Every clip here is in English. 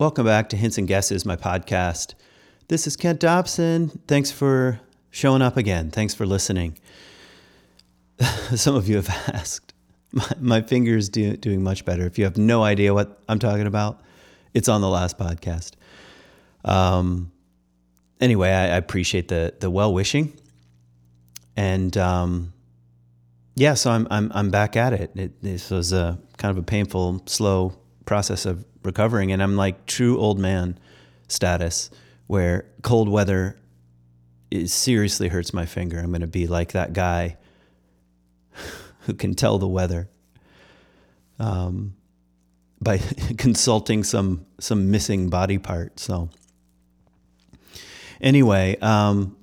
Welcome back to Hints and Guesses, my podcast. This is Kent Dobson. Thanks for showing up again. Thanks for listening. Some of you have asked. My, my fingers do, doing much better. If you have no idea what I'm talking about, it's on the last podcast. Um, anyway, I, I appreciate the the well wishing, and um, yeah, so I'm I'm I'm back at it. it. This was a kind of a painful, slow process of recovering, and I'm like true old man status, where cold weather is seriously hurts my finger. I'm going to be like that guy who can tell the weather um, by consulting some some missing body part. So anyway, um,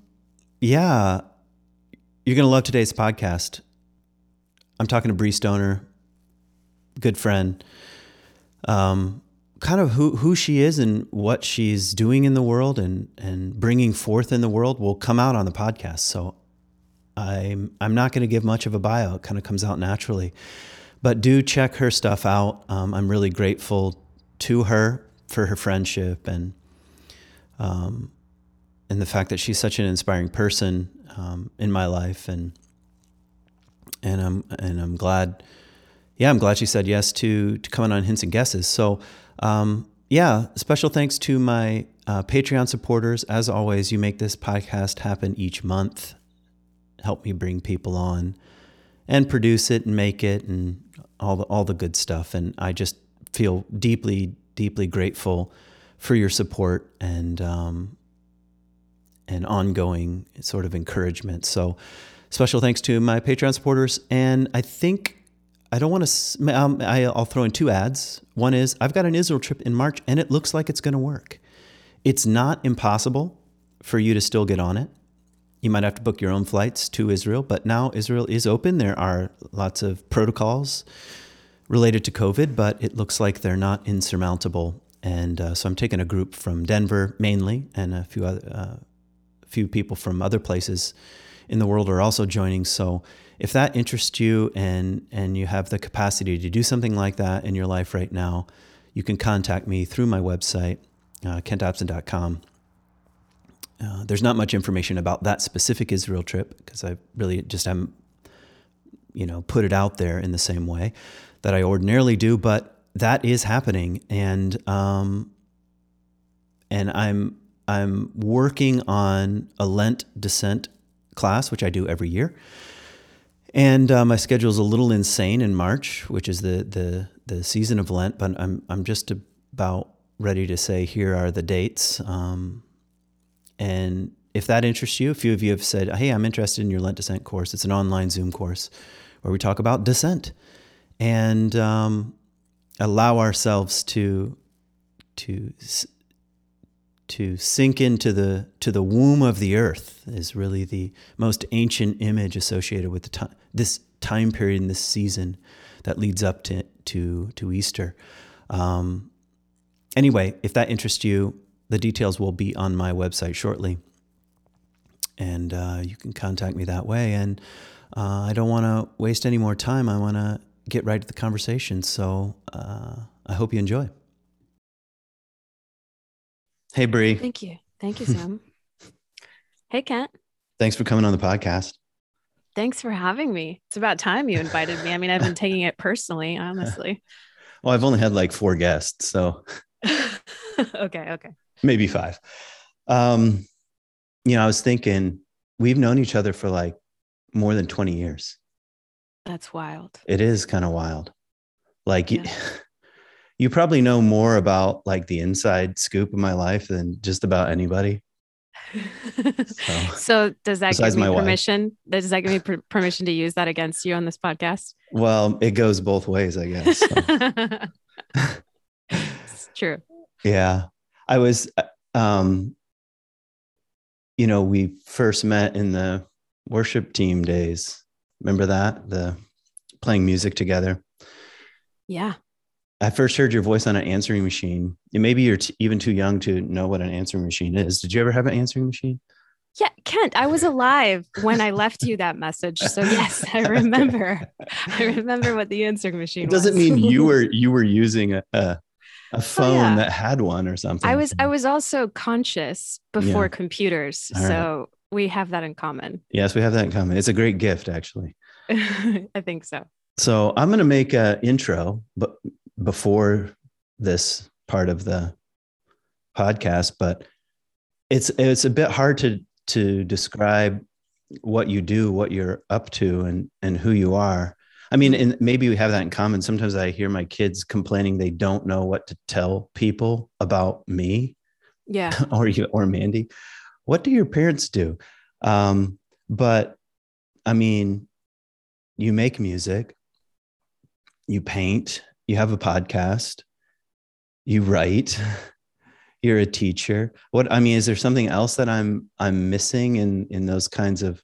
yeah, you're going to love today's podcast. I'm talking to Bree Stoner, good friend. Um, kind of who, who she is and what she's doing in the world and, and bringing forth in the world will come out on the podcast. So I'm, I'm not going to give much of a bio. It kind of comes out naturally. But do check her stuff out. Um, I'm really grateful to her for her friendship and um, and the fact that she's such an inspiring person um, in my life and and I'm and I'm glad yeah I'm glad she said yes to to coming on hints and guesses so um, yeah, special thanks to my uh, Patreon supporters. As always, you make this podcast happen each month. Help me bring people on and produce it and make it and all the all the good stuff. And I just feel deeply, deeply grateful for your support and um, and ongoing sort of encouragement. So, special thanks to my Patreon supporters. And I think I don't want to. Um, I'll throw in two ads. One is I've got an Israel trip in March, and it looks like it's going to work. It's not impossible for you to still get on it. You might have to book your own flights to Israel, but now Israel is open. There are lots of protocols related to COVID, but it looks like they're not insurmountable. And uh, so I'm taking a group from Denver mainly, and a few other, uh, few people from other places in the world are also joining. So if that interests you and and you have the capacity to do something like that in your life right now, you can contact me through my website, uh, kentdobson.com. Uh, there's not much information about that specific Israel trip because I really just haven't, you know, put it out there in the same way that I ordinarily do. But that is happening, and um, and I'm I'm working on a Lent descent class, which I do every year. And uh, my schedule is a little insane in March, which is the, the, the season of Lent, but I'm, I'm just about ready to say, here are the dates. Um, and if that interests you, a few of you have said, hey, I'm interested in your Lent Descent course. It's an online Zoom course where we talk about descent and um, allow ourselves to, to to sink into the to the womb of the earth is really the most ancient image associated with the time, this time period in this season that leads up to to to Easter. Um, anyway, if that interests you, the details will be on my website shortly, and uh, you can contact me that way. And uh, I don't want to waste any more time. I want to get right to the conversation. So uh, I hope you enjoy. Hey, Bree. Thank you. Thank you, Sam. hey, Kent. Thanks for coming on the podcast. Thanks for having me. It's about time you invited me. I mean, I've been taking it personally, honestly. well, I've only had like four guests, so okay, okay. Maybe five. Um, you know, I was thinking we've known each other for like more than 20 years. That's wild. It is kind of wild. Like yeah. You probably know more about like the inside scoop of my life than just about anybody. so, so, does that give me permission? Wife. Does that give me per- permission to use that against you on this podcast? Well, it goes both ways, I guess. So. it's true. Yeah. I was uh, um you know, we first met in the worship team days. Remember that? The playing music together. Yeah. I first heard your voice on an answering machine. And maybe you're t- even too young to know what an answering machine is. Did you ever have an answering machine? Yeah, Kent, I was alive when I left you that message. So yes, I remember. I remember what the answering machine it doesn't was. mean you were you were using a, a a phone oh, yeah. that had one or something. I was I was also conscious before yeah. computers, All so right. we have that in common. Yes, we have that in common. It's a great gift, actually. I think so. So I'm going to make an intro, but before this part of the podcast, but it's it's a bit hard to to describe what you do, what you're up to, and and who you are. I mean, and maybe we have that in common. Sometimes I hear my kids complaining they don't know what to tell people about me. Yeah. or you or Mandy. What do your parents do? Um, but I mean, you make music, you paint, you have a podcast, you write, you're a teacher. What I mean, is there something else that I'm I'm missing in in those kinds of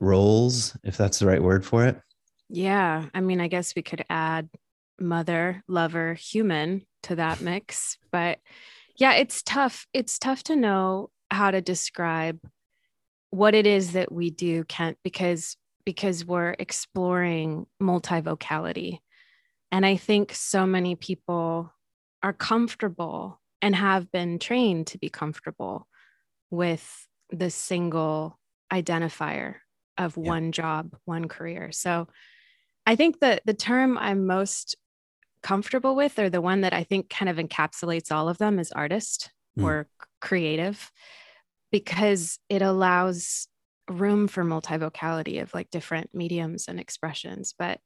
roles, if that's the right word for it? Yeah. I mean, I guess we could add mother, lover, human to that mix. But yeah, it's tough. It's tough to know how to describe what it is that we do, Kent, because because we're exploring multivocality. And I think so many people are comfortable and have been trained to be comfortable with the single identifier of yeah. one job, one career. So I think that the term I'm most comfortable with, or the one that I think kind of encapsulates all of them, is artist mm. or creative, because it allows room for multivocality of like different mediums and expressions. But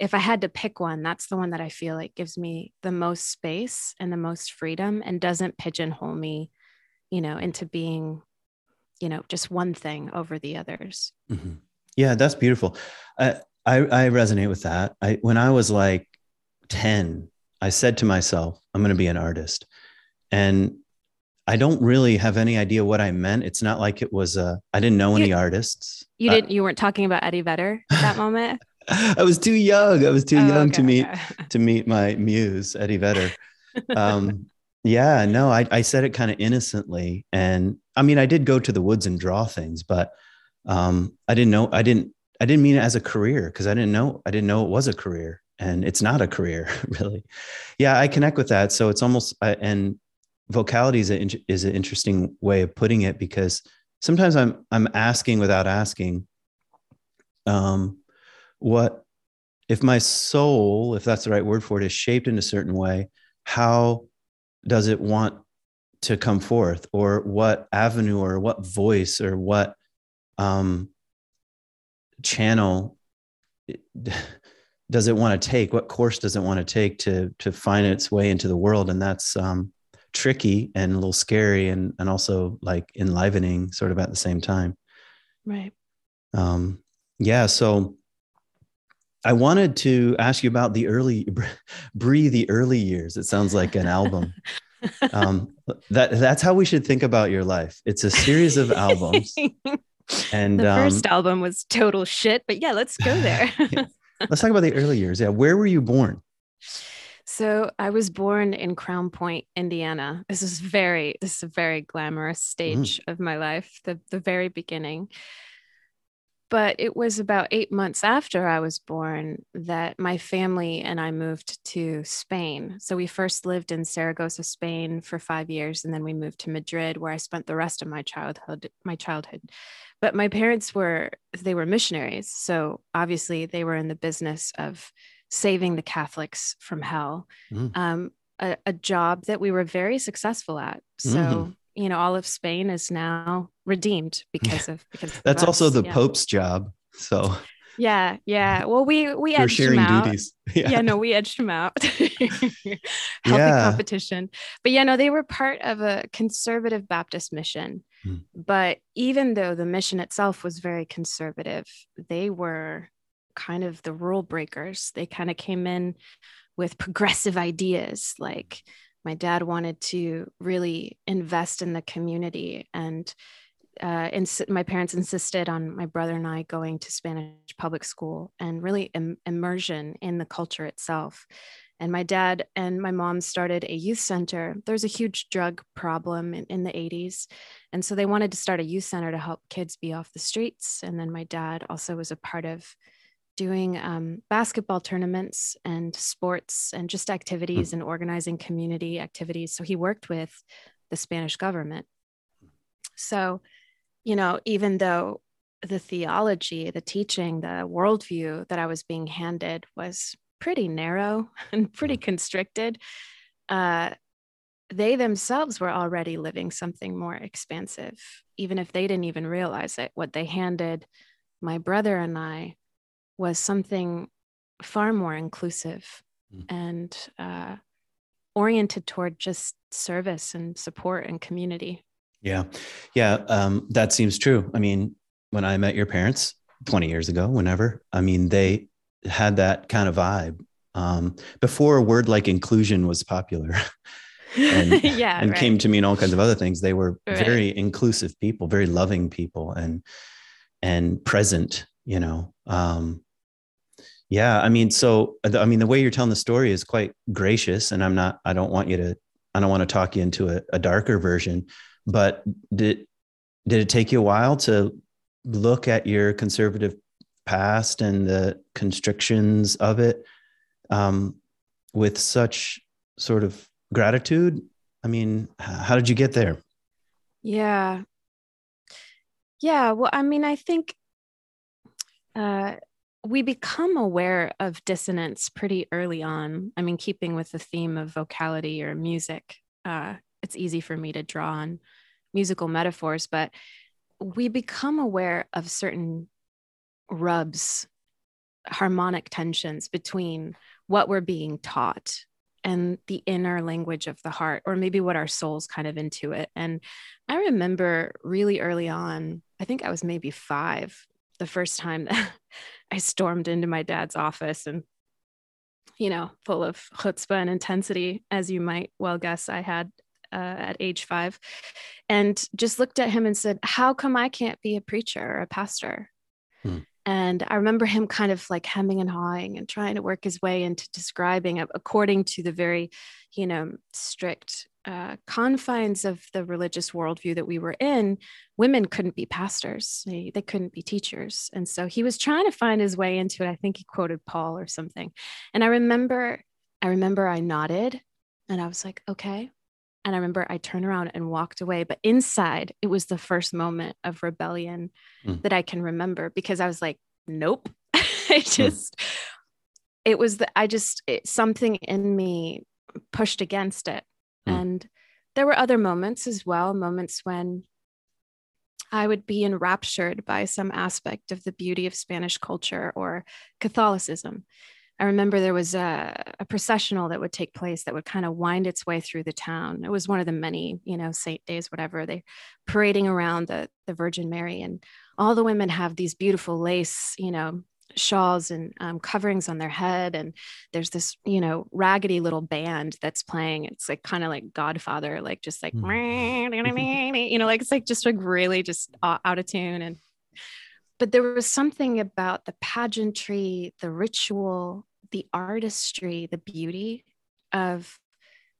if I had to pick one, that's the one that I feel like gives me the most space and the most freedom and doesn't pigeonhole me, you know, into being, you know, just one thing over the others. Mm-hmm. Yeah, that's beautiful. I, I, I resonate with that. I when I was like 10, I said to myself, I'm going to be an artist. And I don't really have any idea what I meant. It's not like it was uh I didn't know you, any artists. You didn't you weren't talking about Eddie Vedder at that moment? I was too young. I was too oh, young okay, to meet okay. to meet my muse, Eddie Vedder. Um yeah, no, I, I said it kind of innocently. And I mean, I did go to the woods and draw things, but um, I didn't know I didn't I didn't mean it as a career because I didn't know I didn't know it was a career and it's not a career really. Yeah, I connect with that. So it's almost uh, and vocality is, a, is an interesting way of putting it because sometimes I'm I'm asking without asking. Um, what if my soul, if that's the right word for it, is shaped in a certain way? How does it want to come forth, or what avenue, or what voice, or what um, channel does it want to take? What course does it want to take to to find its way into the world? And that's um, tricky and a little scary and and also like enlivening sort of at the same time right um yeah so i wanted to ask you about the early breathe the early years it sounds like an album um that that's how we should think about your life it's a series of albums and the first um, album was total shit but yeah let's go there yeah. let's talk about the early years yeah where were you born so I was born in Crown Point, Indiana. This is very this is a very glamorous mm. stage mm. of my life, the the very beginning. But it was about eight months after I was born that my family and I moved to Spain. So we first lived in Saragossa, Spain for five years, and then we moved to Madrid, where I spent the rest of my childhood. My childhood, but my parents were they were missionaries, so obviously they were in the business of saving the Catholics from hell, mm. um, a, a, job that we were very successful at. So, mm. You know, all of Spain is now redeemed because of because that's of also the yeah. Pope's job. So yeah, yeah. Well, we we edged sharing him out. duties. Yeah. yeah. no, we edged him out. Healthy yeah. competition, but yeah, no, they were part of a conservative Baptist mission. Mm. But even though the mission itself was very conservative, they were kind of the rule breakers. They kind of came in with progressive ideas. Like my dad wanted to really invest in the community and uh, ins- my parents insisted on my brother and I going to Spanish public school and really Im- immersion in the culture itself. And my dad and my mom started a youth center. There's a huge drug problem in, in the 80s. And so they wanted to start a youth center to help kids be off the streets. And then my dad also was a part of doing um, basketball tournaments and sports and just activities mm. and organizing community activities. So he worked with the Spanish government. So, you know, even though the theology, the teaching, the worldview that I was being handed was pretty narrow and pretty hmm. constricted, uh, they themselves were already living something more expansive, even if they didn't even realize it. What they handed my brother and I was something far more inclusive mm. and uh, oriented toward just service and support and community. Yeah. Yeah. Um, that seems true. I mean, when I met your parents 20 years ago, whenever, I mean, they had that kind of vibe um, before a word like inclusion was popular. and, yeah, and right. came to mean all kinds of other things. They were right. very inclusive people, very loving people, and and present. You know, um, yeah. I mean, so I mean, the way you're telling the story is quite gracious, and I'm not. I don't want you to. I don't want to talk you into a, a darker version. But did did it take you a while to look at your conservative past and the constrictions of it um, with such sort of gratitude? I mean, how did you get there? Yeah. Yeah. Well, I mean, I think uh, we become aware of dissonance pretty early on. I mean, keeping with the theme of vocality or music, uh, it's easy for me to draw on musical metaphors, but we become aware of certain rubs, harmonic tensions between what we're being taught and the inner language of the heart, or maybe what our souls kind of intuit. And I remember really early on, I think I was maybe five, the first time that I stormed into my dad's office and, you know, full of chutzpah and intensity, as you might well guess I had uh, at age five, and just looked at him and said, How come I can't be a preacher or a pastor? Hmm. And I remember him kind of like hemming and hawing and trying to work his way into describing, according to the very, you know, strict uh, confines of the religious worldview that we were in, women couldn't be pastors, they, they couldn't be teachers. And so he was trying to find his way into it. I think he quoted Paul or something. And I remember, I remember I nodded and I was like, okay. And I remember I turned around and walked away. But inside, it was the first moment of rebellion mm. that I can remember because I was like, nope. I hmm. just, mm. it was the, I just, it, something in me pushed against it. Mm. And there were other moments as well, moments when I would be enraptured by some aspect of the beauty of Spanish culture or Catholicism. I remember there was a, a, processional that would take place that would kind of wind its way through the town. It was one of the many, you know, saint days, whatever. They parading around the, the Virgin Mary, and all the women have these beautiful lace, you know, shawls and um, coverings on their head. And there's this, you know, raggedy little band that's playing. It's like kind of like Godfather, like just like, mm. you know, like it's like just like really just out of tune and but there was something about the pageantry, the ritual, the artistry, the beauty of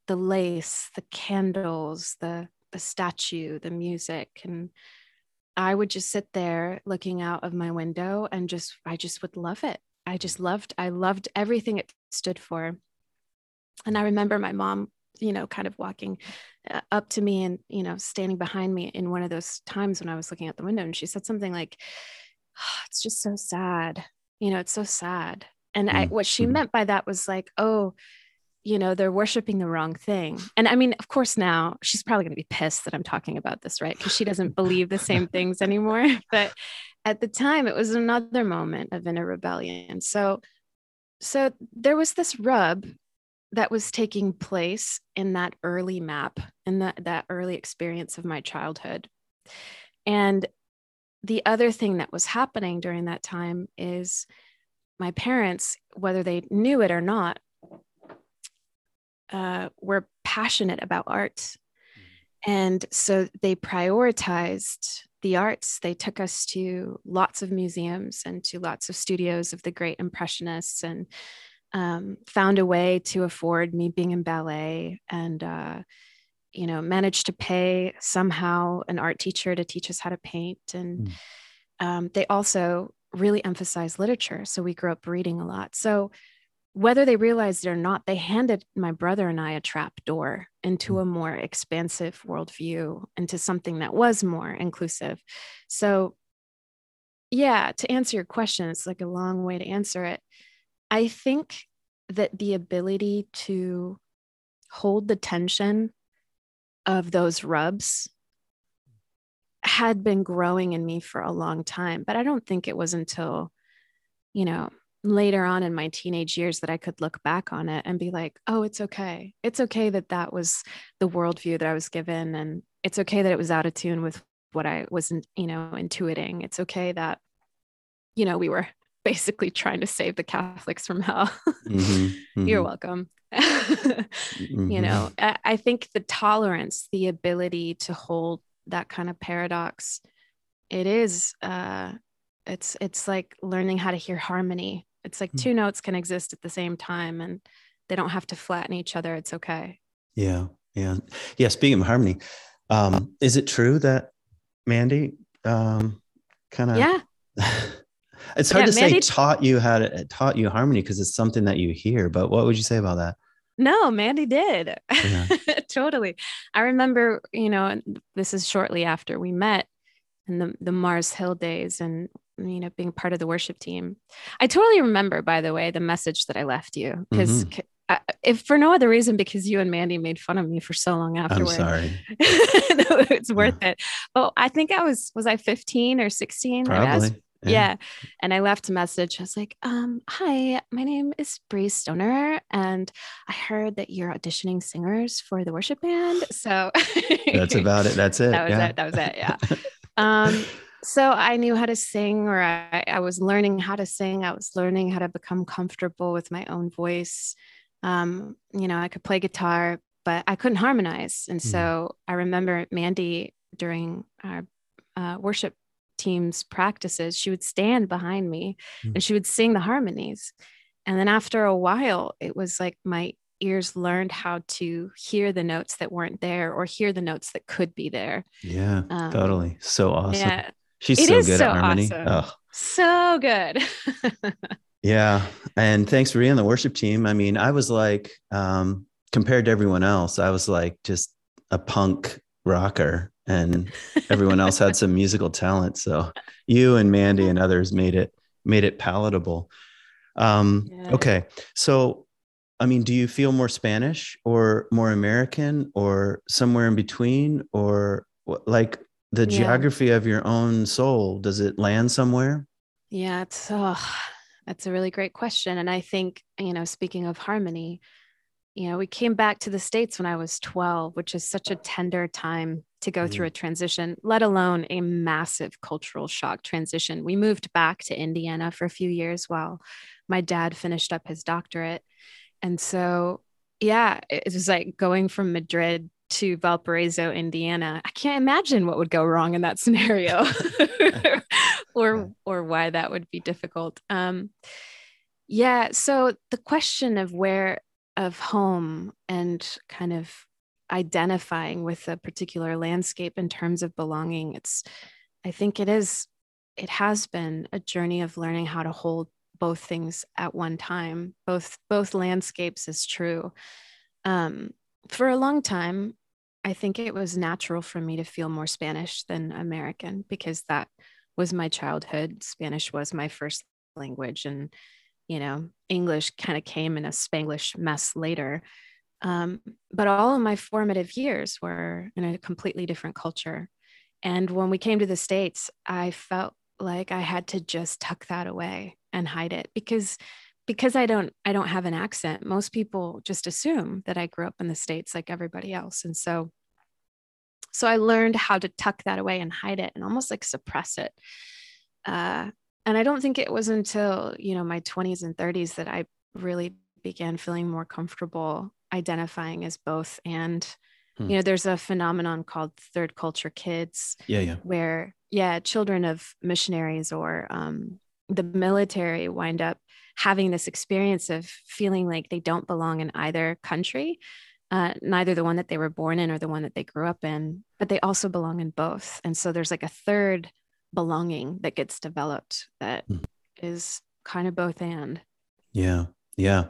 the lace, the candles, the the statue, the music and I would just sit there looking out of my window and just I just would love it. I just loved I loved everything it stood for. And I remember my mom, you know, kind of walking uh, up to me and, you know, standing behind me in one of those times when I was looking out the window and she said something like oh, it's just so sad. You know, it's so sad. And. I, what she mm-hmm. meant by that was like, oh, you know, they're worshiping the wrong thing. And I mean, of course, now she's probably going to be pissed that I'm talking about this, right? Because she doesn't believe the same things anymore. But at the time, it was another moment of inner rebellion. So, so there was this rub that was taking place in that early map, in that that early experience of my childhood. And the other thing that was happening during that time is my parents, whether they knew it or not, uh, were passionate about art. Mm-hmm. And so they prioritized the arts. They took us to lots of museums and to lots of studios of the great Impressionists and um, found a way to afford me being in ballet and, uh, you know, managed to pay somehow an art teacher to teach us how to paint. And mm. um, they also really emphasized literature. So we grew up reading a lot. So whether they realized it or not, they handed my brother and I a trap door into mm. a more expansive worldview, into something that was more inclusive. So, yeah, to answer your question, it's like a long way to answer it. I think that the ability to hold the tension of those rubs had been growing in me for a long time, but I don't think it was until, you know, later on in my teenage years that I could look back on it and be like, oh, it's okay. It's okay that that was the worldview that I was given. And it's okay that it was out of tune with what I wasn't, you know, intuiting. It's okay that, you know, we were basically trying to save the Catholics from hell. mm-hmm, mm-hmm. You're welcome. mm-hmm. You know, I, I think the tolerance, the ability to hold that kind of paradox, it is, uh, it's it's like learning how to hear harmony it's like hmm. two notes can exist at the same time and they don't have to flatten each other. It's okay. Yeah. Yeah. Yeah. Speaking of harmony, um, is it true that Mandy um, kind of, yeah. it's hard yeah, to Mandy say taught you how to taught you harmony because it's something that you hear, but what would you say about that? No, Mandy did. Yeah. totally. I remember, you know, this is shortly after we met in the, the Mars Hill days. And you know being part of the worship team i totally remember by the way the message that i left you because mm-hmm. if for no other reason because you and mandy made fun of me for so long afterwards i'm sorry no, it's worth yeah. it oh i think i was was i 15 or 16 Probably. Yeah. yeah. And I left a message. I was like, um, hi, my name is Bree Stoner. And I heard that you're auditioning singers for the worship band. So that's about it. That's it. That was yeah. it. That was it. Yeah. um, so I knew how to sing, or I, I, was learning how to sing. I was learning how to become comfortable with my own voice. Um, you know, I could play guitar, but I couldn't harmonize. And mm. so I remember Mandy during our uh, worship team's practices, she would stand behind me mm. and she would sing the harmonies. And then after a while, it was like my ears learned how to hear the notes that weren't there or hear the notes that could be there. Yeah, um, totally. So awesome. Yeah. She's it so good so at harmony. Awesome. Oh. So good. yeah. And thanks for being on the worship team. I mean, I was like, um, compared to everyone else, I was like just a punk rocker and everyone else had some musical talent. So you and Mandy and others made it made it palatable. Um, yeah. okay. So I mean, do you feel more Spanish or more American or somewhere in between or like the yeah. geography of your own soul does it land somewhere yeah it's oh, that's a really great question and i think you know speaking of harmony you know we came back to the states when i was 12 which is such a tender time to go mm. through a transition let alone a massive cultural shock transition we moved back to indiana for a few years while my dad finished up his doctorate and so yeah it was like going from madrid to Valparaiso, Indiana, I can't imagine what would go wrong in that scenario or or why that would be difficult. Um, yeah, so the question of where of home and kind of identifying with a particular landscape in terms of belonging, it's I think it is it has been a journey of learning how to hold both things at one time. Both both landscapes is true. Um, for a long time, I think it was natural for me to feel more Spanish than American because that was my childhood. Spanish was my first language, and you know, English kind of came in a Spanglish mess later. Um, but all of my formative years were in a completely different culture. And when we came to the States, I felt like I had to just tuck that away and hide it because because I don't I don't have an accent, most people just assume that I grew up in the states like everybody else. And so so I learned how to tuck that away and hide it and almost like suppress it. Uh, and I don't think it was until, you know, my 20s and 30s that I really began feeling more comfortable identifying as both and hmm. you know there's a phenomenon called third culture kids yeah yeah where yeah children of missionaries or um, the military wind up having this experience of feeling like they don't belong in either country, uh, neither the one that they were born in or the one that they grew up in, but they also belong in both. And so there's like a third belonging that gets developed that mm. is kind of both and. Yeah. Yeah.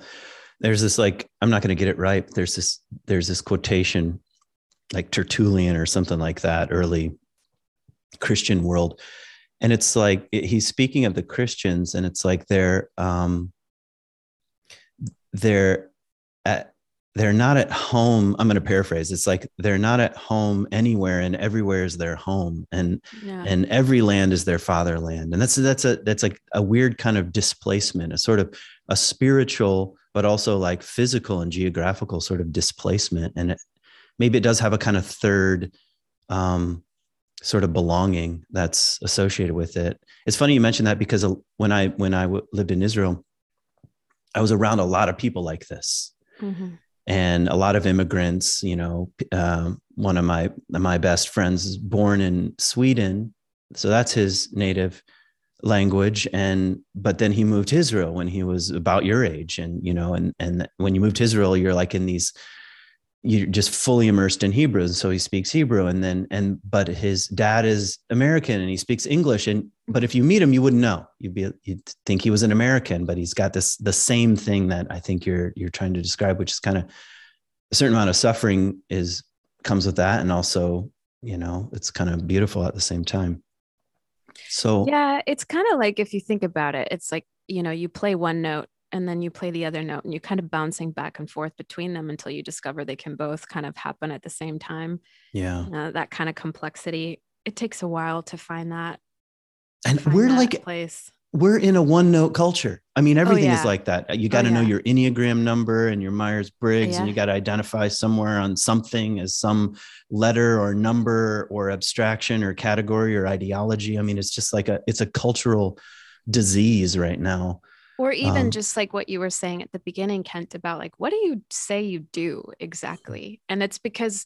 There's this like, I'm not going to get it right. There's this, there's this quotation like Tertullian or something like that, early Christian world. And it's like, it, he's speaking of the Christians and it's like they're, um, they're at, they're not at home. I'm going to paraphrase. It's like they're not at home anywhere and everywhere is their home and yeah. and every land is their fatherland. And that's that's a that's like a weird kind of displacement a sort of a spiritual but also like physical and geographical sort of displacement. And it, maybe it does have a kind of third um, sort of belonging that's associated with it. It's funny you mentioned that because when i when I w- lived in israel i was around a lot of people like this. Mm-hmm. And a lot of immigrants. You know, uh, one of my my best friends is born in Sweden, so that's his native language. And but then he moved to israel when he was about your age. And you know and and when you moved to israel you're like in these you're just fully immersed in hebrew and so he speaks hebrew and then and but his dad is american and he speaks english and but if you meet him you wouldn't know. You'd be you'd think he was an american but he's got this the same thing that i think you're you're trying to describe which is kind of a certain amount of suffering is comes with that and also you know it's kind of beautiful at the same time. So yeah it's kind of like if you think about it it's like you know you play one note and then you play the other note and you're kind of bouncing back and forth between them until you discover they can both kind of happen at the same time yeah uh, that kind of complexity it takes a while to find that and we're like place we're in a one note culture. I mean, oh, everything oh, yeah. is like that. You got to oh, know your Enneagram number and your Myers Briggs, yeah. and you got to identify somewhere on something as some letter or number or abstraction or category or ideology. I mean, it's just like a, it's a cultural disease right now. Or even um, just like what you were saying at the beginning, Kent, about like, what do you say you do exactly? And it's because,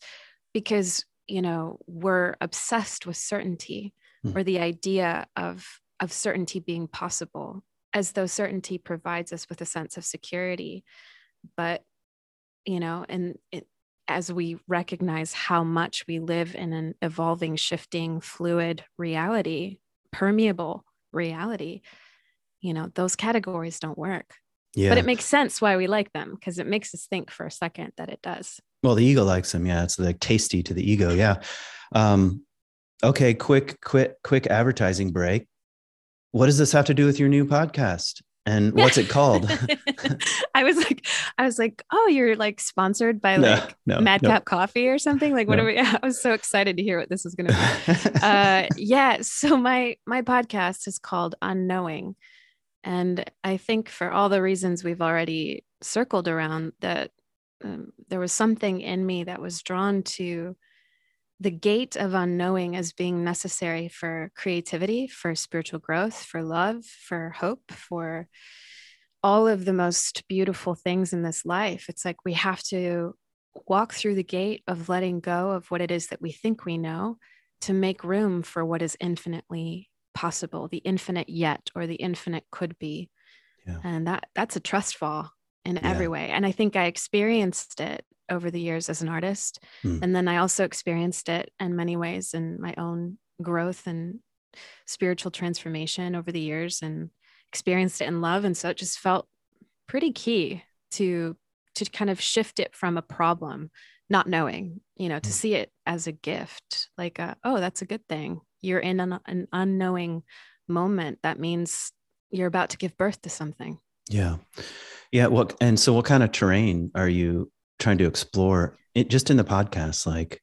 because, you know, we're obsessed with certainty hmm. or the idea of of certainty being possible, as though certainty provides us with a sense of security. But, you know, and it, as we recognize how much we live in an evolving, shifting, fluid reality, permeable reality, you know, those categories don't work. Yeah. But it makes sense why we like them because it makes us think for a second that it does. Well, the ego likes them. Yeah. It's like tasty to the ego. Yeah. Um, okay. Quick, quick, quick advertising break what does this have to do with your new podcast? And what's it called? I was like, I was like, oh, you're like sponsored by like no, no, Madcap no. Coffee or something. Like, what are we? I was so excited to hear what this was going to be. uh, yeah. So my my podcast is called Unknowing, and I think for all the reasons we've already circled around, that um, there was something in me that was drawn to the gate of unknowing as being necessary for creativity, for spiritual growth, for love, for hope, for all of the most beautiful things in this life. It's like we have to walk through the gate of letting go of what it is that we think we know to make room for what is infinitely possible, the infinite yet or the infinite could be. Yeah. And that that's a trust fall in yeah. every way. And I think I experienced it over the years as an artist. Mm. And then I also experienced it in many ways in my own growth and spiritual transformation over the years and experienced it in love. And so it just felt pretty key to to kind of shift it from a problem, not knowing, you know, to mm. see it as a gift, like, a, oh, that's a good thing. You're in an, an unknowing moment. That means you're about to give birth to something. Yeah. Yeah. What, and so what kind of terrain are you trying to explore it just in the podcast like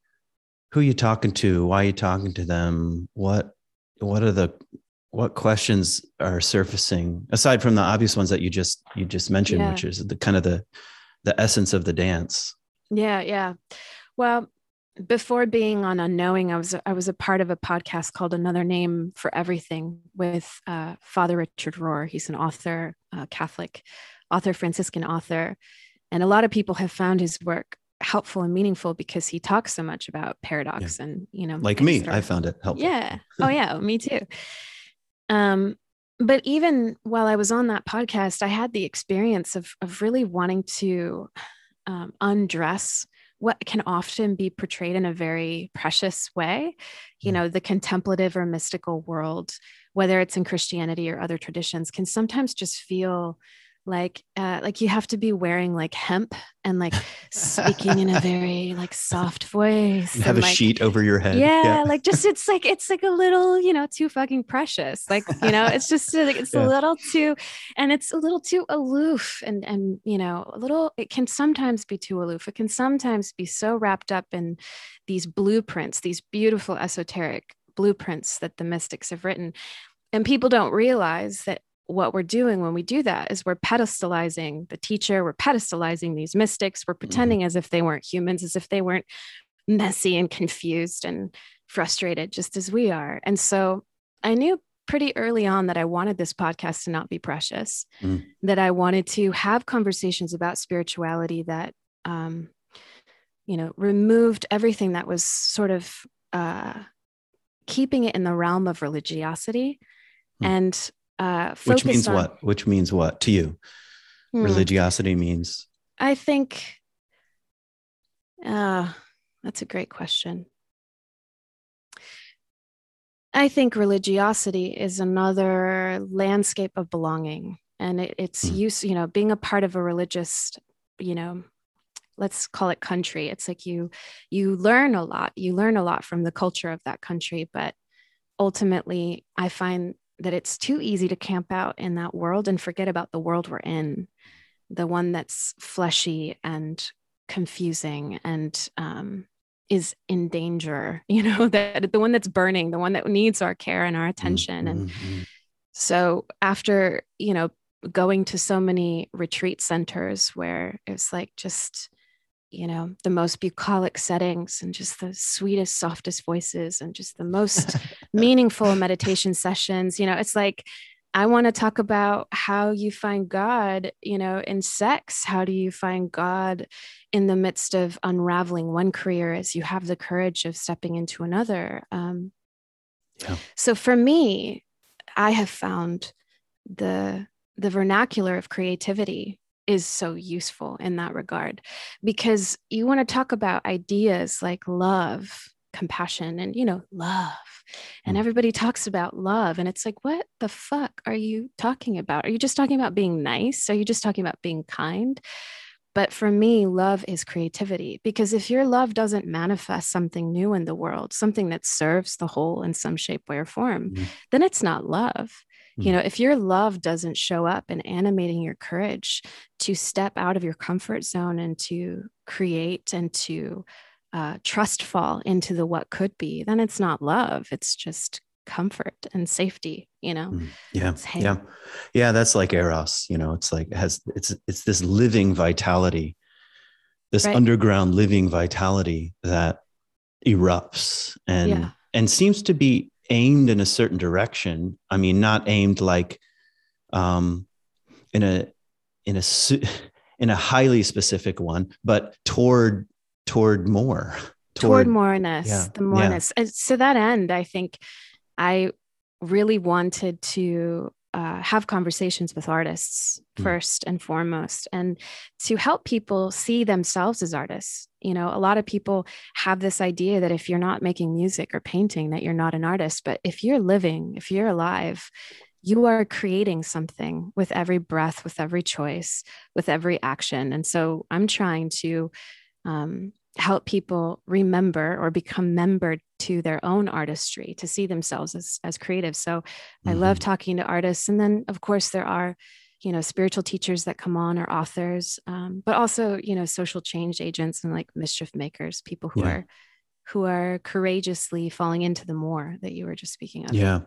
who are you talking to why are you talking to them what what are the what questions are surfacing aside from the obvious ones that you just you just mentioned yeah. which is the kind of the the essence of the dance yeah yeah well before being on unknowing i was i was a part of a podcast called another name for everything with uh, father richard rohr. He's an author uh, catholic author franciscan author. And a lot of people have found his work helpful and meaningful because he talks so much about paradox yeah. and you know like me i found it helpful. Yeah. Oh yeah. Me too. Um but even while i was on that podcast i had the experience of of really wanting to um, undress what can often be portrayed in a very precious way. You mm. know, the contemplative or mystical world, whether it's in Christianity or other traditions, can sometimes just feel like uh, like you have to be wearing like hemp and like speaking in a very like soft voice have and, a like, sheet over your head. Yeah, yeah, like just it's like it's like a little you know too fucking precious. Like you know it's just like it's Yeah. a little too and it's a little too aloof and and you know a little it can sometimes be too aloof. It can sometimes be so wrapped up in these blueprints these beautiful esoteric blueprints that the mystics have written. And people don't realize that what we're doing when we do that is we're pedestalizing the teacher we're pedestalizing these mystics we're pretending as if they weren't humans as if they weren't messy and confused and frustrated just as we are and so i knew pretty early on that i wanted this podcast to not be precious Mm. that i wanted to have conversations about spirituality that um, you know removed everything that was sort of uh, keeping it in the realm of religiosity Hmm. and uh, which means on- what which means what to you Hmm. religiosity means I think uh, that's a great question. I think religiosity is another landscape of belonging, and it, it's Mm. use, you know, being a part of a religious, you know, let's call it country. It's like you you learn a lot. You learn a lot from the culture of that country, but ultimately, I find that it's too easy to camp out in that world and forget about the world we're in the one that's fleshy and confusing and um, is in danger you know that the one that's burning the one that needs our care and our attention. And Mm, mm, so after you know going to so many retreat centers where it's like just you know the most bucolic settings and just the sweetest softest voices and just the most meaningful meditation sessions you know it's like i want to talk about how you find god you know in sex how do you find god in the midst of unraveling one career as you have the courage of stepping into another um, Yeah. so for me i have found the the vernacular of creativity is so useful in that regard. Because you want to talk about ideas like love compassion and you know love. And Mm. everybody talks about love and it's like what the fuck are you talking about? Are you just talking about being nice? Are you just talking about being kind? But for me love is creativity because if your love doesn't manifest something new in the world something that serves the whole in some shape way or form Mhm. then it's not love you Mhm. know if your love doesn't show up in animating your courage to step out of your comfort zone and to create and to uh, trust fall into the what could be then it's not love it's just comfort and safety you know Mm. yeah hate. yeah yeah that's like eros you know it's like it has it's it's this living vitality this Right. underground living vitality that erupts and Yeah. and seems to be aimed in a certain direction. I mean not aimed like um in a in a in a highly specific one but toward toward more toward, moreness yeah, the moreness. And to that end i think i really wanted to uh, have conversations with artists Mm. first and foremost and to help people see themselves as artists. You know a lot of people have this idea that if you're not making music or painting that you're not an artist. But if you're living if you're alive you are creating something with every breath with every choice with every action. And so i'm trying to um, help people remember or become membered to their own artistry to see themselves as, as creative so i love Mhm. talking to artists and then of course there are you know spiritual teachers that come on or authors um, but also you know social change agents and like mischief makers people who Yeah. are who are courageously falling into the more that you were just speaking of Yeah.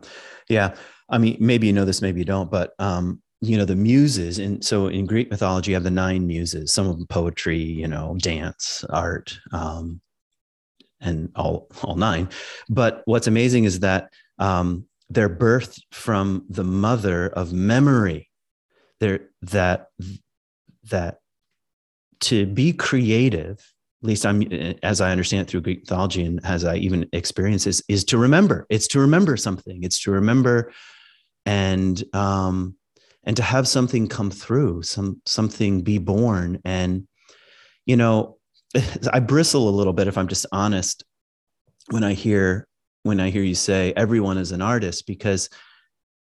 Yeah. I mean, maybe you know this, maybe you don't, but um, you know, the muses and so in Greek mythology you have the nine muses, some of them poetry, you know, dance, art, um, and all all nine. But what's amazing is that um they're birthed from the mother of memory. They're that that to be creative at least I'm as I understand it through Greek mythology and as I even experience this, is to remember. It's to remember something. It's to remember and um and to have something come through, some something be born. And you know, I bristle a little bit if I'm just honest when I hear when I hear you say everyone is an artist because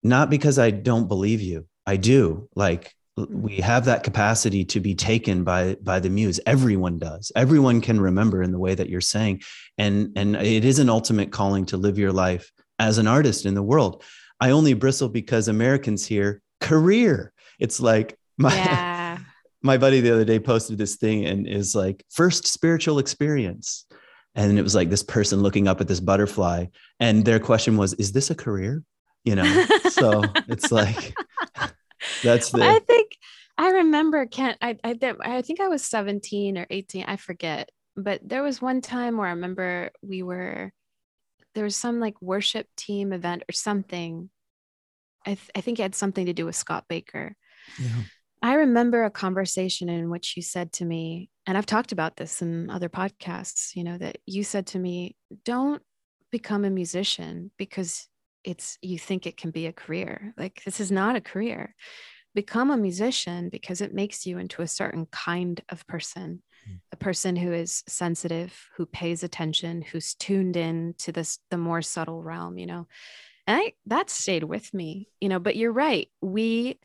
not because I don't believe you. I do. Like mm. we have that capacity to be taken by by the muse everyone does everyone can remember in the way that you're saying and and it is an ultimate calling to live your life as an artist in the world i only bristle because americans here career. It's like my yeah. my buddy the other day posted this thing and is like first spiritual experience. And it was like this person looking up at this butterfly and their question was is this a career? You know? So it's like that's the i think i remember kent I, I i think i was 17 or 18 i forget. But there was one time where i remember we were there was some like worship team event or something i, th- I think it had something to do with scott baker yeah. i remember a conversation in which you said to me and i've talked about this in other podcasts you know that you said to me don't become a musician because it's you think it can be a career like this is not a career become a musician because it makes you into a certain kind of person mm. a person who is sensitive who pays attention who's tuned in to this the more subtle realm you know and I, that stayed with me you know but you're right. We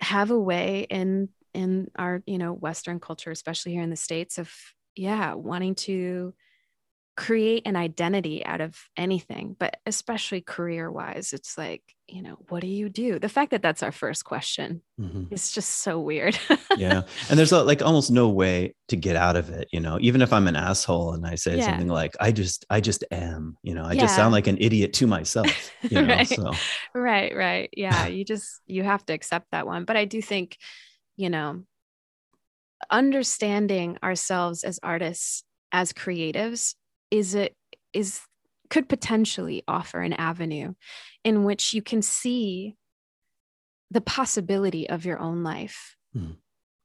have a way in in our you know western culture especially here in the states of yeah wanting to create an identity out of anything, but especially career wise, it's like, you know, what do you do? The fact that that's our first question mm-hmm. is just so weird. yeah. And there's like almost no way to get out of it, you know, even if I'm an asshole and I say yeah. something like, I just, I just am, you know, I yeah. just sound like an idiot to myself, you know, right. so. Right. Right. Yeah. you just, you have to accept that one. But I do think, you know, understanding ourselves as artists, as creatives is it is could potentially offer an avenue in which you can see the possibility of your own life. Mm.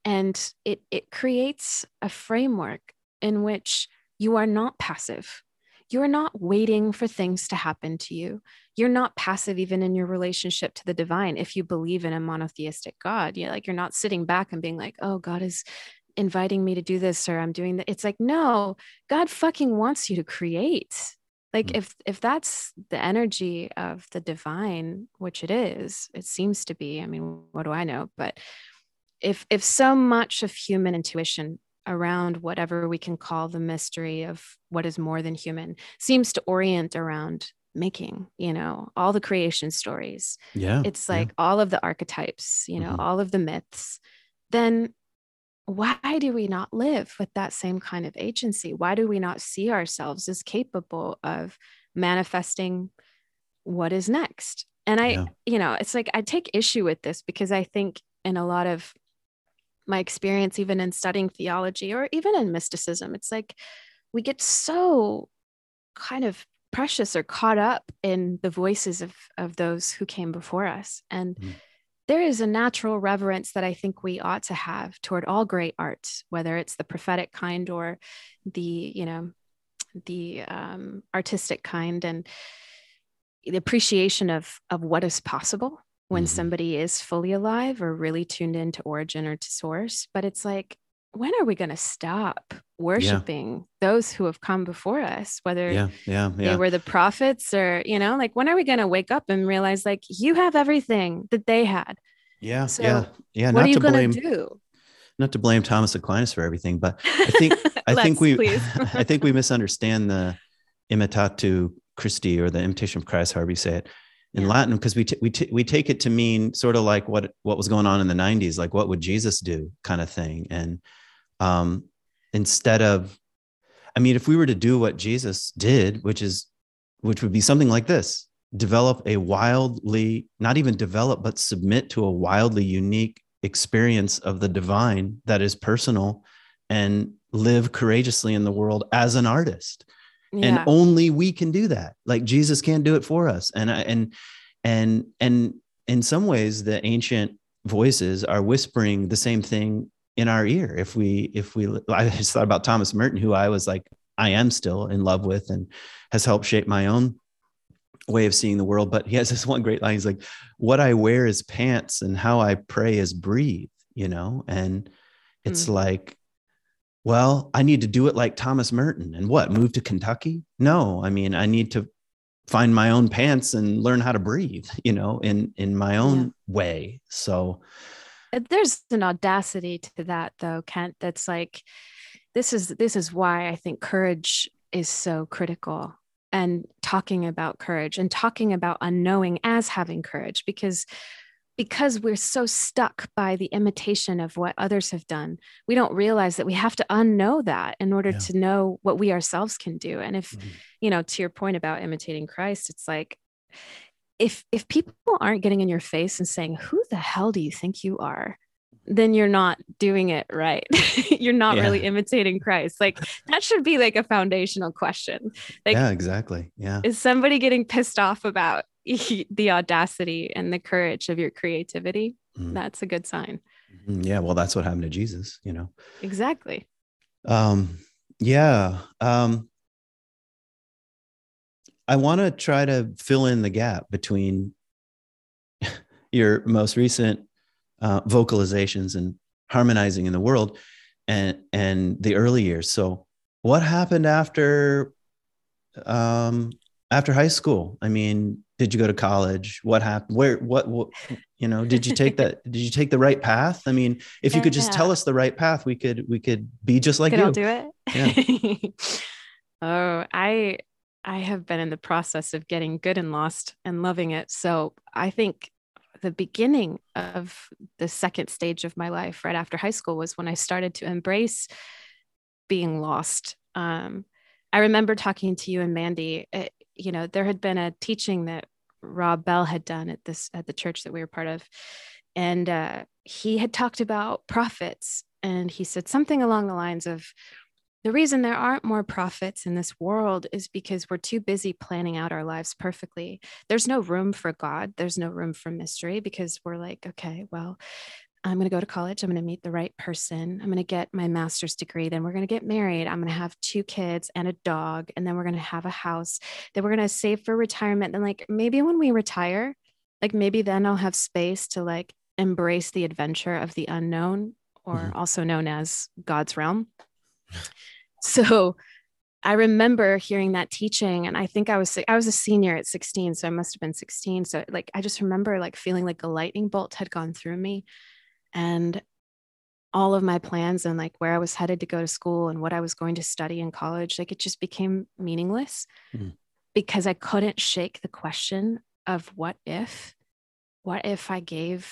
and it it creates a framework in which you are not passive. You're not waiting for things to happen to you. You're not passive even in your relationship to the divine. If you believe in a monotheistic god you're like you're not sitting back and being like oh god is inviting me to do this or I'm doing that. It's like, no, God fucking wants you to create. Like mm if if that's the energy of the divine, which it is, it seems to be. I mean, what do I know? But if if so much of human intuition around whatever we can call the mystery of what is more than human seems to orient around making you know all the creation stories yeah it's like yeah. all of the archetypes you know mm-hmm. all of the myths then why do we not live with that same kind of agency? Why do we not see ourselves as capable of manifesting what is next? And I, yeah. you know, it's like I take issue with this because I think in a lot of my experience, even in studying theology or even in mysticism, it's like we get so kind of precious or caught up in the voices of, of those who came before us. And mm there is a natural reverence that I think we ought to have toward all great art, whether it's the prophetic kind or the, you know, the um, artistic kind, and the appreciation of of what is possible when mm-hmm. somebody is fully alive or really tuned into origin or to source. But it's like when are we going to stop worshiping yeah. those who have come before us whether yeah, yeah, yeah. they were the prophets or you know like when are we going to wake up and realize like you have everything that they had yeah so yeah yeah what are you going to do not to blame thomas aquinas for everything but i think i think we i think we misunderstand the imitatio christi or the imitation of christ however you say it in yeah. Latin because we t- we t- we take it to mean sort of like what what was going on in the 90s like what would Jesus do kind of thing and um instead of I mean if we were to do what Jesus did which is which would be something like this develop a wildly not even develop but submit to a wildly unique experience of the divine that is personal and live courageously in the world as an artist. Yeah. and only we can do that. Like jesus can't do it for us. And I and and and in some ways the ancient voices are whispering the same thing in our ear if we if we i just thought about thomas merton who i was like i am still in love with and has helped shape my own way of seeing the world but he has this one great line he's like what i wear is pants and how i pray is breathe you know and it's mm. like well, I need to do it like Thomas Merton and what, move to Kentucky? No, I mean, I need to find my own pants and learn how to breathe, you know, in in my own yeah. way. So there's an audacity to that though, Kent, that's like this is this is why I think courage is so critical and talking about courage and talking about unknowing as having courage because because we're so stuck by the imitation of what others have done, we don't realize that we have to unknow that in order yeah. to know what we ourselves can do. And if, mm-hmm. you know, to your point about imitating Christ, it's like if if people aren't getting in your face and saying, "Who the hell do you think you are?" then you're not doing it right. you're not yeah. really imitating Christ. Like that should be like a foundational question. Like, yeah, exactly. Yeah. Is somebody getting pissed off about the audacity and the courage of your creativity, mm. that's a good sign. Mm-hmm. Yeah, well, that's what happened to Jesus, you know. Exactly. Um, yeah. Um, I want to try to fill in the gap between your most recent uh, vocalizations and harmonizing in the world and and the early years. So, what happened after um, after high school? I mean, did you go to college what happened where what, what you know did you take that did you take the right path i mean if you could just tell us the right path we could we could be just like could you do it yeah. oh i i have been in the process of getting good and lost and loving it. So i think the beginning of the second stage of my life right after high school was when i started to embrace being lost. Um, i remember talking to you and mandy it, you know, there had been a teaching that Rob Bell had done at this at the church that we were part of, and uh, he had talked about prophets, and he said something along the lines of, "The reason there aren't more prophets in this world is because we're too busy planning out our lives perfectly. There's no room for God. There's no room for mystery because we're like, okay, well, I'm going to go to college. I'm going to meet the right person. I'm going to get my master's degree. Then we're going to get married. I'm going to have two kids and a dog. And then we're going to have a house. Then we're going to save for retirement. Then, like, maybe when we retire, like, maybe then I'll have space to like embrace the adventure of the unknown, or mm-hmm. also known as God's realm. so, I remember hearing that teaching and I think I was I was a senior at 16 so I must have been 16 so like I just remember like feeling like a lightning bolt had gone through me and all of my plans and like where I was headed to go to school and what I was going to study in college, like it just became meaningless mm-hmm. because I couldn't shake the question of what if, what if I gave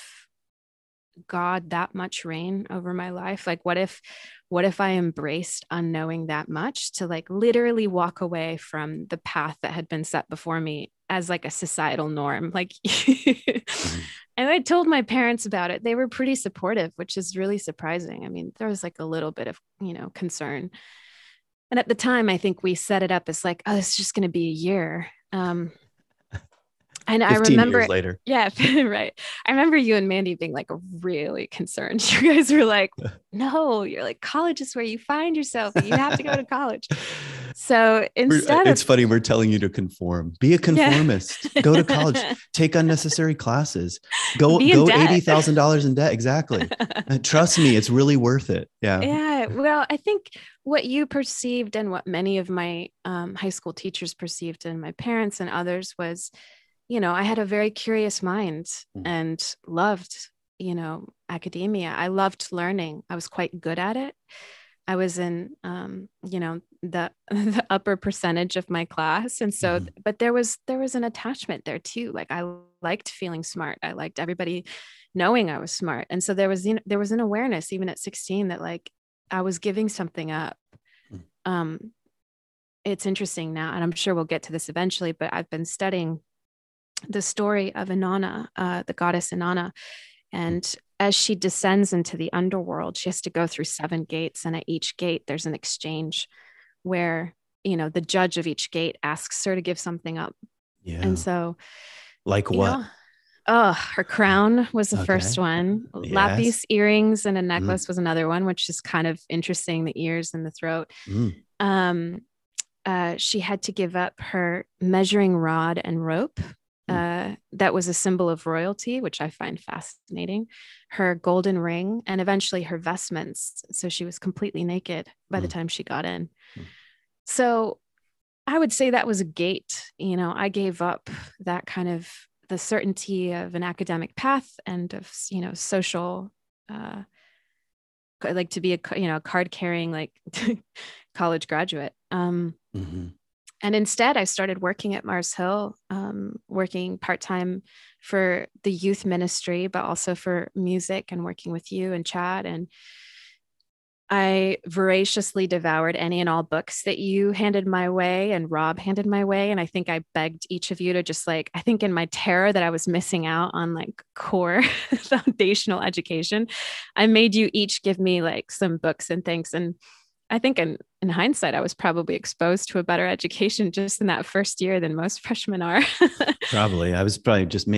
God that much reign over my life? Like, what if, what if I embraced unknowing that much to like literally walk away from the path that had been set before me as like a societal norm? Like, mm-hmm. And I told my parents about it. They were pretty supportive, which is really surprising. I mean, there was like a little bit of, you know, concern. And at the time, I think we set it up as like, oh, it's just going to be a year. Um, and I remember later. Yeah, right. I remember you and Mandy being like really concerned. You guys were like, no, you're like, college is where you find yourself. You have to go to college. So instead, it's funny. We're telling you to conform. Be a conformist. Yeah. go to college. Take unnecessary classes. Go go eighty thousand dollars in debt. Exactly. Trust me, it's really worth it. Yeah. Yeah. Well, I think what you perceived and what many of my um, high school teachers perceived and my parents and others was you know, I had a very curious mind mm. and loved, you know, academia. I loved learning. I was quite good at it. I was in, um, you know, the the upper percentage of my class, and so, mm. but there was there was an attachment there too. Like I liked feeling smart. I liked everybody knowing I was smart, and so there was you know, there was an awareness even at sixteen that like I was giving something up. Mm. Um, it's interesting now, and I'm sure we'll get to this eventually. But I've been studying the story of Inanna, uh, the goddess Inanna. And as she descends into the underworld, she has to go through seven gates. And at each gate, there's an exchange where, you know, the judge of each gate asks her to give something up. Yeah. And so, like what? Know, oh, her crown was the okay. first one. Yes. Lapis earrings and a mm. necklace mm. was another one, which is kind of interesting the ears and the throat. Mm. Um, uh, she had to give up her measuring rod and rope uh, that was a symbol of royalty, which I find fascinating, her golden ring, and eventually her vestments. So she was completely naked by the time she got in. So I would say that was a gate. You know, I gave up that kind of the certainty of an academic path and of, you know, social, uh, like to be a, you know, card carrying like college graduate. Um, mm-hmm and instead, I started working at Mars Hill, um, working part time for the youth ministry, but also for music and working with you and Chad. And I voraciously devoured any and all books that you handed my way and Rob handed my way. And I think I begged each of you to just like, I think in my terror that I was missing out on like core foundational education, I made you each give me like some books and things. And I think in, in hindsight, I was probably exposed to a better education just in that first year than most freshmen are. probably. I was probably just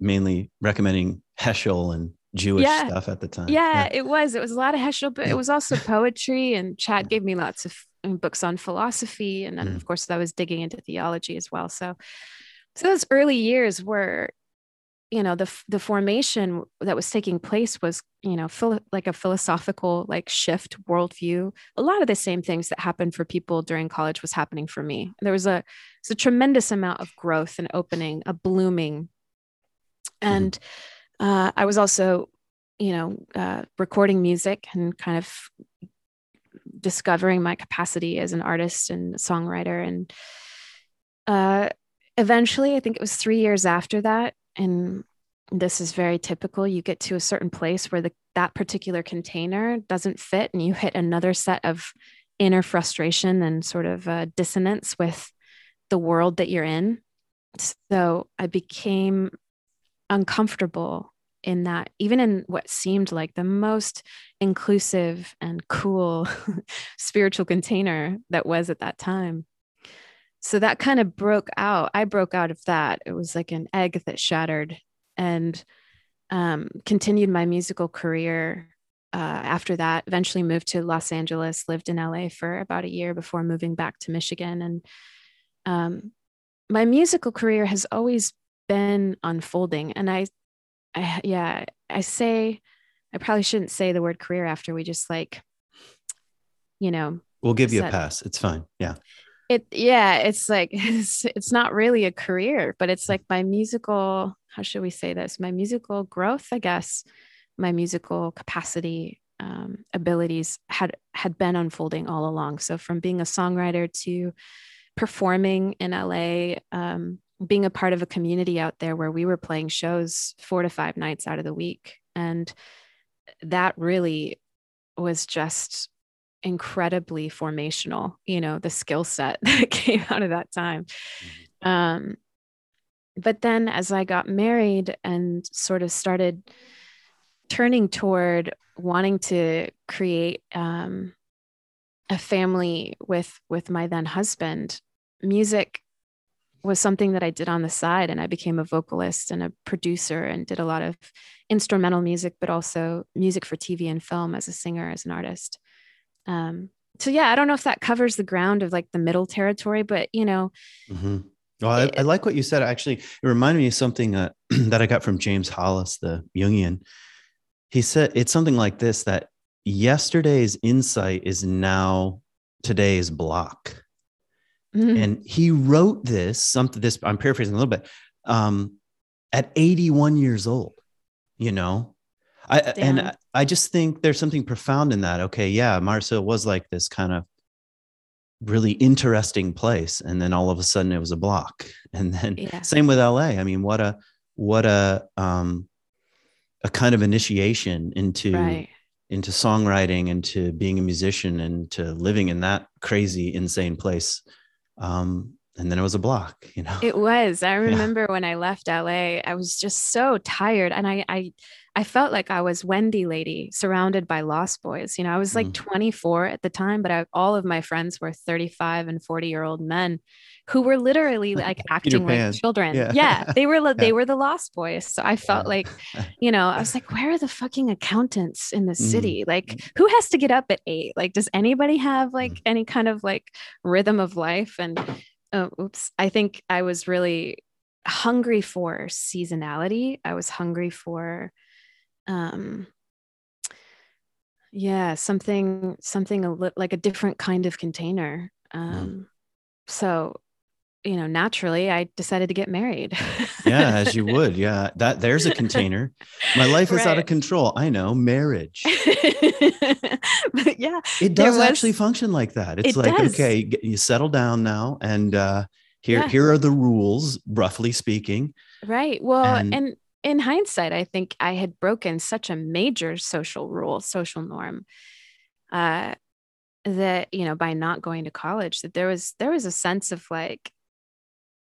mainly recommending Heschel and Jewish yeah. stuff at the time. Yeah, yeah, it was. It was a lot of Heschel, but it was also poetry. And Chad gave me lots of books on philosophy. And then, mm. of course, I was digging into theology as well. So, so those early years were you know the the formation that was taking place was you know philo- like a philosophical like shift worldview. A lot of the same things that happened for people during college was happening for me. There was a was a tremendous amount of growth and opening a blooming. Mm-hmm. and uh, i was also you know uh, recording music and kind of discovering my capacity as an artist and songwriter. And uh, eventually i think it was three years after that and this is very typical. You get to a certain place where the, that particular container doesn't fit and you hit another set of inner frustration and sort of uh, dissonance with the world that you're in. So i became uncomfortable in that even in what seemed like the most inclusive and cool spiritual container that was at that time so that kind of broke out i broke out of that. It was like an egg that shattered and um, continued my musical career uh, after that eventually moved to los angeles lived in la for about a year before moving back to michigan. And um, my musical career has always been unfolding and I, I yeah i say i probably shouldn't say the word career after we just like you know we'll give you a pass. It's fine. Yeah it yeah it's like it's, it's not really a career but it's like my musical how should we say this? My musical growth i guess my musical capacity um, abilities had had been unfolding all along. So from being a songwriter to performing in la um, being a part of a community out there where we were playing shows four to five nights out of the week. And that really was just incredibly formational you know the skill set that came out of that time mm-hmm. um, but then as i got married and sort of started turning toward wanting to create um, a family with with my then husband music was something that i did on the side and i became a vocalist and a producer and did a lot of instrumental music but also music for tv and film as a singer as an artist um, so yeah, I don't know if that covers the ground of like the middle territory, but you know. Mm-hmm. Well, I, I, like what you said. Actually, it reminded me of something uh, that I got from James Hollis, the Jungian. He said it's something like this: that yesterday's insight is now today's block. Mm-hmm. And he wrote this something. This I'm paraphrasing a little bit. Um, at 81 years old, you know, I and I just think there's something profound in that. Okay, yeah, Mars Hill was like this kind of really interesting place, and then all of a sudden it was a block. And then yeah. same with LA. I mean, what a what a um a kind of initiation into right. into songwriting, into being a musician, and to living in that crazy, insane place. Um, and then it was a block you know it was i remember yeah. when i left la i was just so tired and i i I felt like I was Wendy lady surrounded by lost boys. You know, I was like mm. 24 at the time, but I, all of my friends were 35 and 40 year old men who were literally like acting like children. Yeah. yeah. they were they were the lost boys. So I felt yeah. like, you know, I was like, where are the fucking accountants in the mm. city? Like, mm. who has to get up at eight? Like, does anybody have like mm. any kind of like rhythm of life? And oh, oops, I think I was really hungry for seasonality. I was hungry for um yeah, something something a li- like a different kind of container. Mm. Um so you know, naturally I decided to get married. yeah, as you would. Yeah. That there's a container. My life is out of control. I know, marriage. but yeah, It does was- actually function like that. It's It like, does. okay, you settle down now and uh here Yeah. here are the rules, roughly speaking. Right. Well, And- and, in hindsight, I think I had broken such a major social rule, social norm, uh, that you know, by not going to college, that there was there was a sense of like,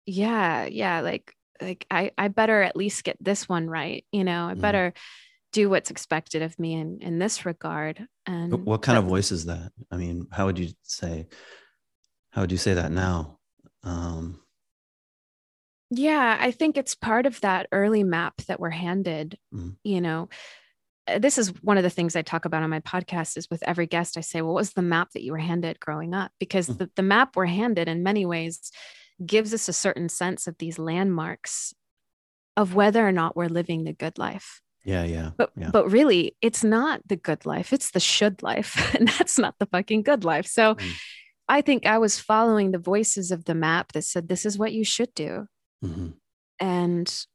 yeah, yeah, like like I I better at least get this one right. You know, I Mhm. better do what's expected of me in in this regard. And What kind of voice is that? I mean, how would you say how would you say that now? Um Yeah, I think it's part of that early map that we're handed. Mhm. You know, Uh, this is one of the things I talk about on my podcast is with every guest, I say, well, what was the map that you were handed growing up? Because Mm. the, the map we're handed in many ways gives us a certain sense of these landmarks of whether or not we're living the good life. yeah, yeah. But yeah. but really, it's not the good life. It's the should life. And that's not the fucking good life. So Mm. I think I was following the voices of the map that said this is what you should do Mhm. and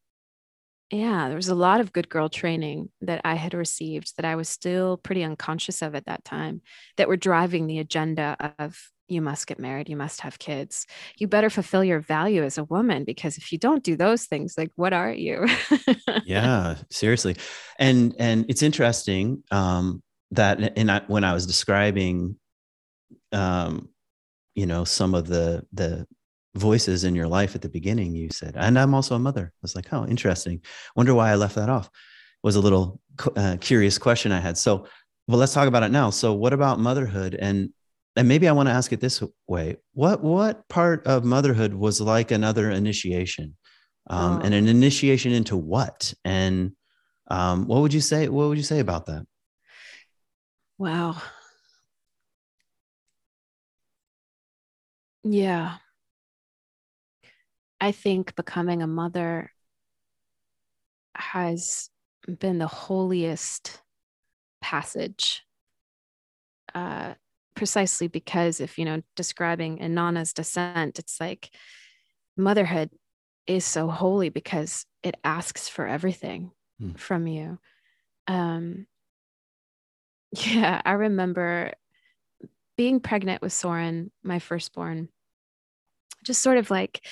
yeah there was a lot of good girl training that i had received that i was still pretty unconscious of at that time that were driving the agenda of you must get married. You must have kids. You better fulfill your value as a woman because if you don't do those things like what are you? Yeah seriously. And and it's interesting um that and I, when i was describing um you know some of the the voices in your life at the beginning you said and i'm also a mother. I was like oh interesting. Wonder why i left that off. Was a little uh, curious question i had. So well let's talk about it now. So what about motherhood? And and maybe i want to ask it this way. What what part of motherhood was like another initiation? Um, and Oh. an initiation into what? And um, what would you say what would you say about that? Wow. Yeah i think becoming a mother has been the holiest passage uh, precisely because if you know describing inanna's descent it's like motherhood is so holy because it asks for everything Hmm. from you um yeah i remember being pregnant with soren my firstborn just sort of like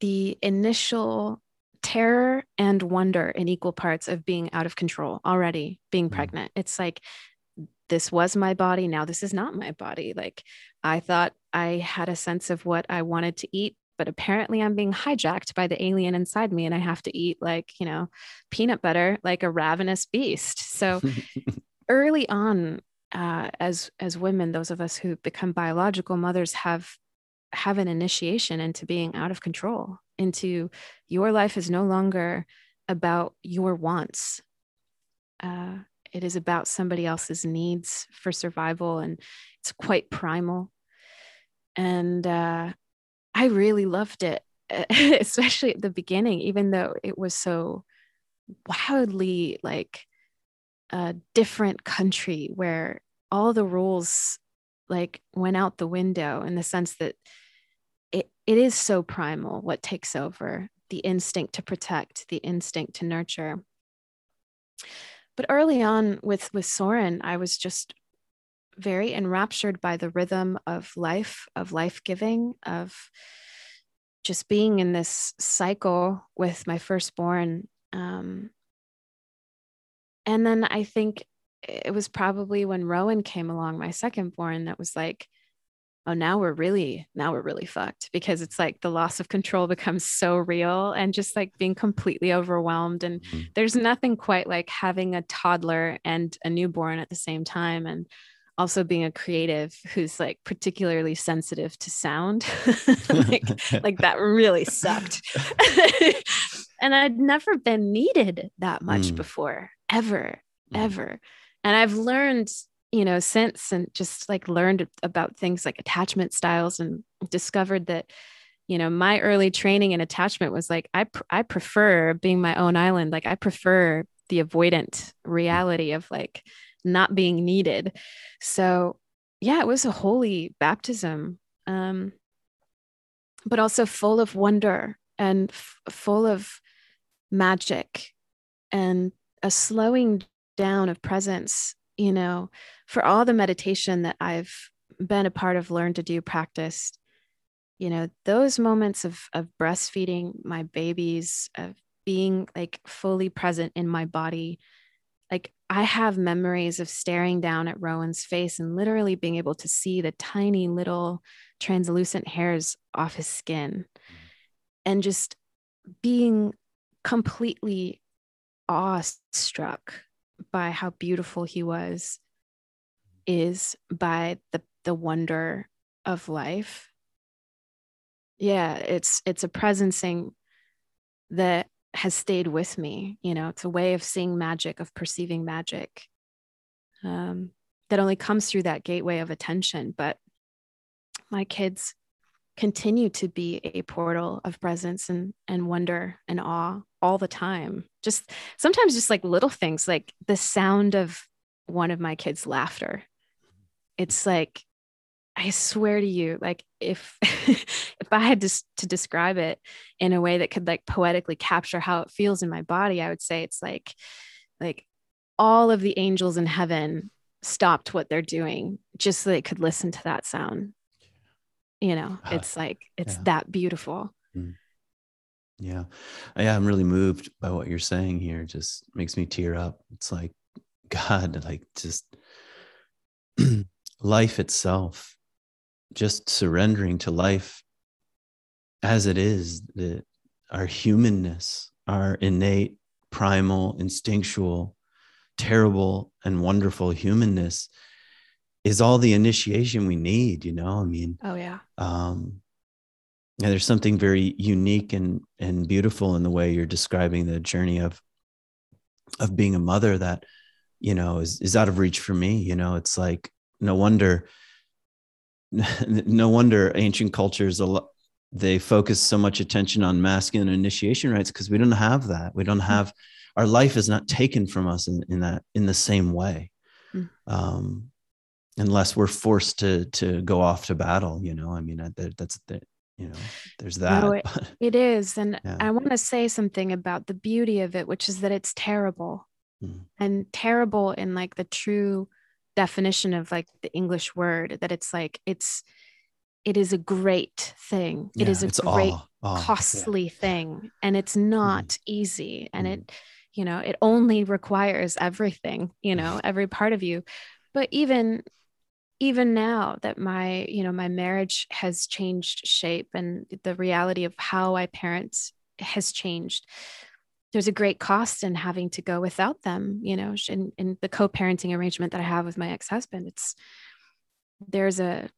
the initial terror and wonder in equal parts of being out of control already being Mm. pregnant. It's like this was my body now this is not my body. Like i thought i had a sense of what i wanted to eat but apparently i'm being hijacked by the alien inside me and i have to eat like you know peanut butter like a ravenous beast. So early on uh, as as women those of us who become biological mothers have have an initiation into being out of control into your life is no longer about your wants. Uh, it is about somebody else's needs for survival and it's quite primal. And uh, i really loved it especially at the beginning even though it was so wildly like a different country where all the rules like went out the window in the sense that it, it is so primal what takes over the instinct to protect the instinct to nurture. But early on with with soren i was just very enraptured by the rhythm of life of life giving of just being in this cycle with my firstborn um, and then I think it was probably when Rowan came along, my second born, that was like, oh, now we're really, now we're really fucked because it's like the loss of control becomes so real and just like being completely overwhelmed. And Mhm. there's nothing quite like having a toddler and a newborn at the same time. And also being a creative who's like particularly sensitive to sound. like, like that really sucked. and I'd never been needed that much Mm. before, ever, Mm. ever. And I've learned, you know, since and just like learned about things like attachment styles and discovered that you know my early training and attachment was like i pr- i prefer being my own island. Like i prefer the avoidant reality of like not being needed. So yeah it was a holy baptism um but also full of wonder and f- full of magic and a slowing down of presence you know for all the meditation that i've been a part of learned to do practiced you know those moments of of breastfeeding my babies of being like fully present in my body like i have memories of staring down at rowan's face and literally being able to see the tiny little translucent hairs off his skin and just being completely awestruck by how beautiful he was is by the the wonder of life. Yeah it's it's a presencing that has stayed with me you know it's a way of seeing magic of perceiving magic um, that only comes through that gateway of attention. But my kids continue to be a portal of presence and and wonder and awe all the time. Just sometimes just like little things like the sound of one of my kids laughter. It's like i swear to you like if if i had to, to describe it in a way that could like poetically capture how it feels in my body i would say it's like like all of the angels in heaven stopped what they're doing just so they could listen to that sound. You know it's like it's yeah. that beautiful. Mm. Yeah. Yeah i'm really moved by what you're saying here it just makes me tear up. It's like god like just life itself just surrendering to life as it is the our humanness our innate primal instinctual terrible and wonderful humanness is all the initiation we need you know? I mean oh yeah. um and there's something very unique and and beautiful in the way you're describing the journey of of being a mother that you know is is out of reach for me you know it's like no wonder no wonder ancient cultures a lot they focus so much attention on masculine initiation rites because we don't have that we don't hmm. have our life is not taken from us in, in that in the same way mm. um, unless we're forced to to go off to battle you know i mean that, that's the you know there's that no, it, it is and yeah. i want to say something about the beauty of it which is that it's terrible mm. and terrible in like the true definition of like the english word that it's like it's it is a great thing yeah, it is a great awe, awe. costly yeah. thing and it's not mm. easy and mm. it you know it only requires everything you know every part of you but even even now that my you know my marriage has changed shape and the reality of how i parent has changed there's a great cost in having to go without them you know in, in the co-parenting arrangement that i have with my ex-husband it's there's a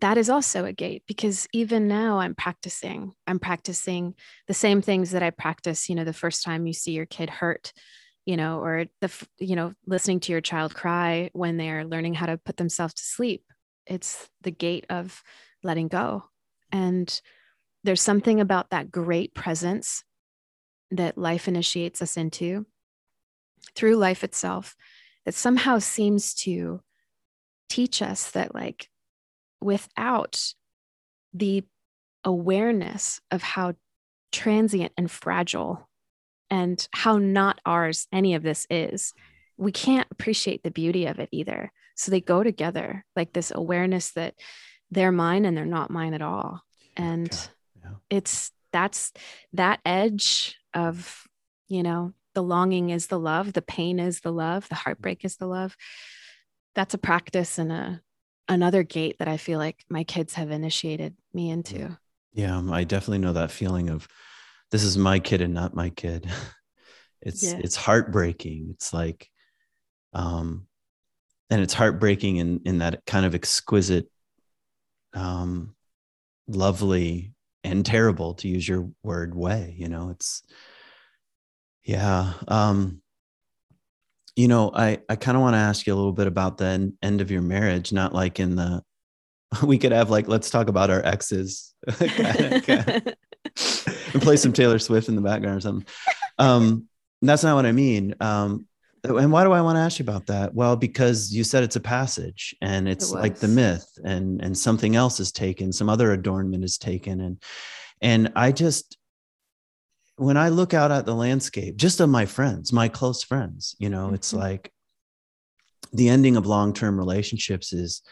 that is also a gate because even now i'm practicing i'm practicing the same things that i practice you know the first time you see your kid hurt you know, or the, you know, listening to your child cry when they're learning how to put themselves to sleep. It's the gate of letting go. And there's something about that great presence that life initiates us into through life itself that somehow seems to teach us that, like, without the awareness of how transient and fragile and how not ours any of this is, we can't appreciate the beauty of it either. So they go together, like this awareness that they're mine and they're not mine at all. And yeah. it's that's that edge of, you know, the longing is the love, the pain is the love, the mm-hmm. heartbreak is the love. That's a practice and a another gate that I feel like my kids have initiated me into. Yeah, um, I definitely know that feeling of this is my kid and not my kid. It's yeah. it's heartbreaking. It's like um and it's heartbreaking in in that kind of exquisite um lovely and terrible to use your word way you know it's yeah um you know i i kind of want to ask you a little bit about the end of your marriage not like in the we could have like let's talk about our exes and play some Taylor Swift in the background or something. Um, that's not what I mean. Um, and why do I want to ask you about that? Well, because you said it's a passage and it's it like the myth and and something else is taken, some other adornment is taken. And and I just when I look out at the landscape, just of my friends, my close friends, you know, mm-hmm. it's like the ending of long-term relationships is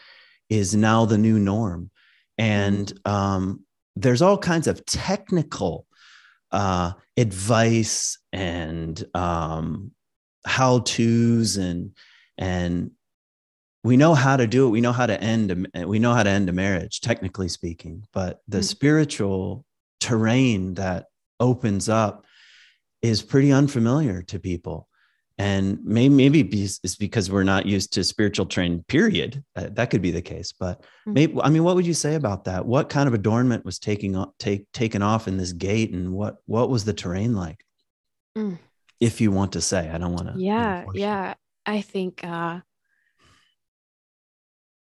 is now the new norm. And mm-hmm. um, there's all kinds of technical uh, advice and um, how to's and and we know how to do it we know how to end a, we know how to end a marriage technically speaking but the mm-hmm. spiritual terrain that opens up is pretty unfamiliar to people and maybe maybe it's because we're not used to spiritual training period. Uh, that could be the case but mm-hmm. maybe i mean what would you say about that? What kind of adornment was taking off take taken off in this gate and what what was the terrain like? Mm. If you want to say i don't want to yeah yeah i think uh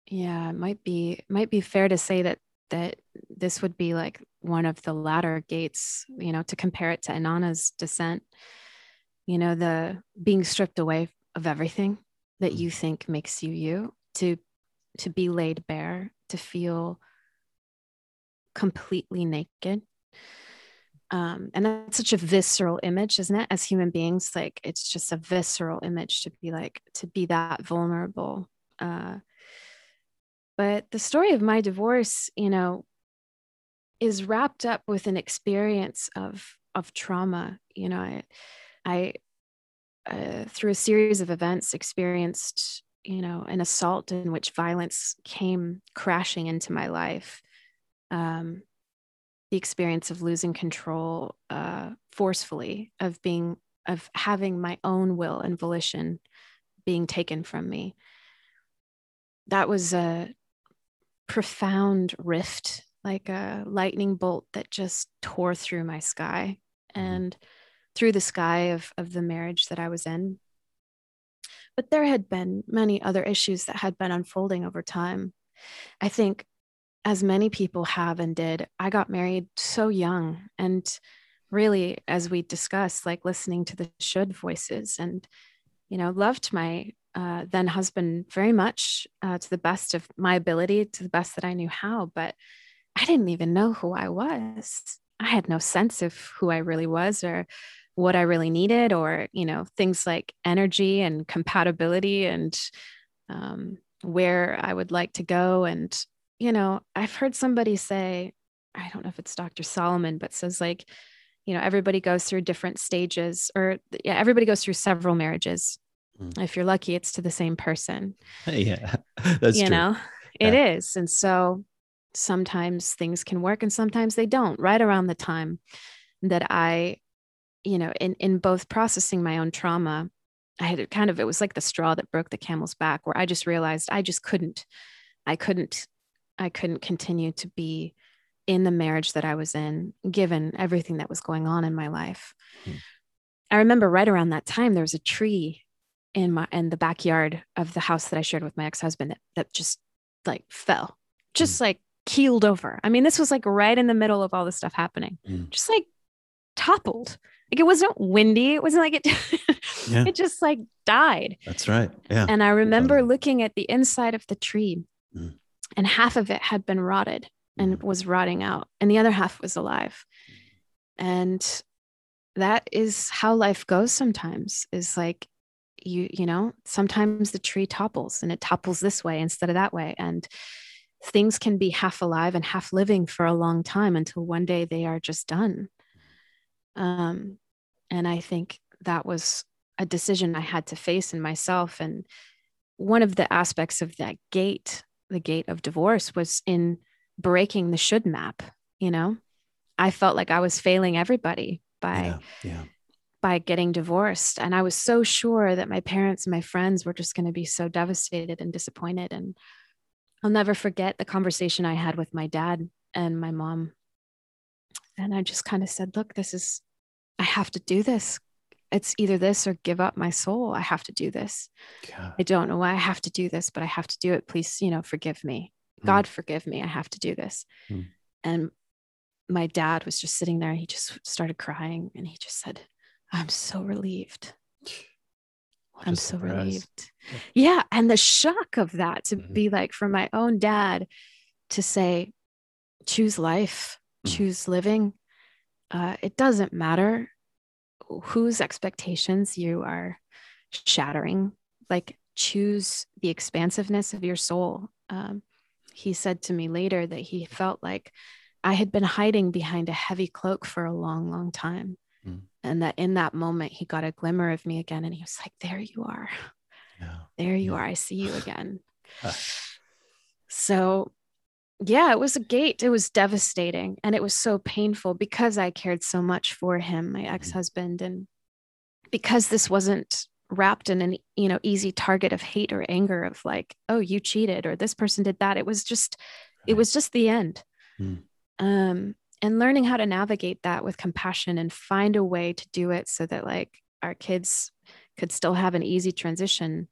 yeah it might be might be fair to say that that this would be like one of the latter gates you know to compare it to inanna's descent you know the being stripped away of everything that mm. you think makes you you to to be laid bare to feel completely naked. Um, and that's such a visceral image isn't it? As human beings like it's just a visceral image to be like to be that vulnerable. Uh, but the story of my divorce you know is wrapped up with an experience of of trauma you know i i uh, through a series of events experienced you know an assault in which violence came crashing into my life um, the experience of losing control uh, forcefully, of being, of having my own will and volition being taken from me. That was a profound rift, like a lightning bolt that just tore through my sky mm-hmm. and through the sky of, of the marriage that I was in. But there had been many other issues that had been unfolding over time. I think as many people have and did, I got married so young. And really, as we discussed, like listening to the should voices and, you know, loved my uh, then husband very much uh, to the best of my ability, to the best that I knew how. But I didn't even know who I was. I had no sense of who I really was or what I really needed, or, you know, things like energy and compatibility and um, where I would like to go and you know, I've heard somebody say, I don't know if it's Dr. Solomon, but says like, you know, everybody goes through different stages, or yeah, everybody goes through several marriages. Mm. If you're lucky, it's to the same person. Yeah, that's you true. know, yeah. it is, and so sometimes things can work, and sometimes they don't. Right around the time that I, you know, in in both processing my own trauma, I had kind of it was like the straw that broke the camel's back, where I just realized I just couldn't, I couldn't I couldn't continue to be in the marriage that I was in, given everything that was going on in my life. Hmm. I remember right around that time, there was a tree in my in the backyard of the house that I shared with my ex-husband that, that just like fell, just hmm. like keeled over. I mean, this was like right in the middle of all this stuff happening, hmm. just like toppled. Like it wasn't windy. It wasn't like it, yeah. it just like died. That's right. Yeah. And I remember looking at the inside of the tree mm and half of it had been rotted and mm. was rotting out and the other half was alive and that is how life goes sometimes is like you you know sometimes the tree topples and it topples this way instead of that way and things can be half alive and half living for a long time until one day they are just done um, and i think that was a decision i had to face in myself. And one of the aspects of that gate the gate of divorce was in breaking the should map you know? I felt like i was failing everybody by yeah, yeah. by getting divorced. And i was so sure that my parents and my friends were just going to be so devastated and disappointed. And i'll never forget the conversation i had with my dad and my mom. And i just kind of said look this is i have to do this it's either this or give up my soul. I have to do this. I don't know why I have to do this, but I have to do it. Please, you know, forgive me. Hmm. God forgive me. I have to do this. Hmm. And my dad was just sitting there and he just started crying and he just said, I'm so relieved. What I'm so surprise. relieved. Yeah. And the shock of that to Mhm. be like from my own dad to say, choose life, Mhm. choose living. Uh, it doesn't matter whose expectations you are shattering. Like, choose the expansiveness of your soul. Um, he said to me later that he felt like I had been hiding behind a heavy cloak for a long, long time. Mm. And that in that moment, he got a glimmer of me again. And he was like, There you are. Yeah. There you Yeah. are. I see you again. So, yeah, it was a gate. It was devastating. And it was so painful because I cared so much for him, my ex husband. And because this wasn't wrapped in an you know easy target of hate or anger of like oh you cheated or this person did that it was just it was just the end Hmm. um and learning how to navigate that with compassion and find a way to do it so that like our kids could still have an easy transition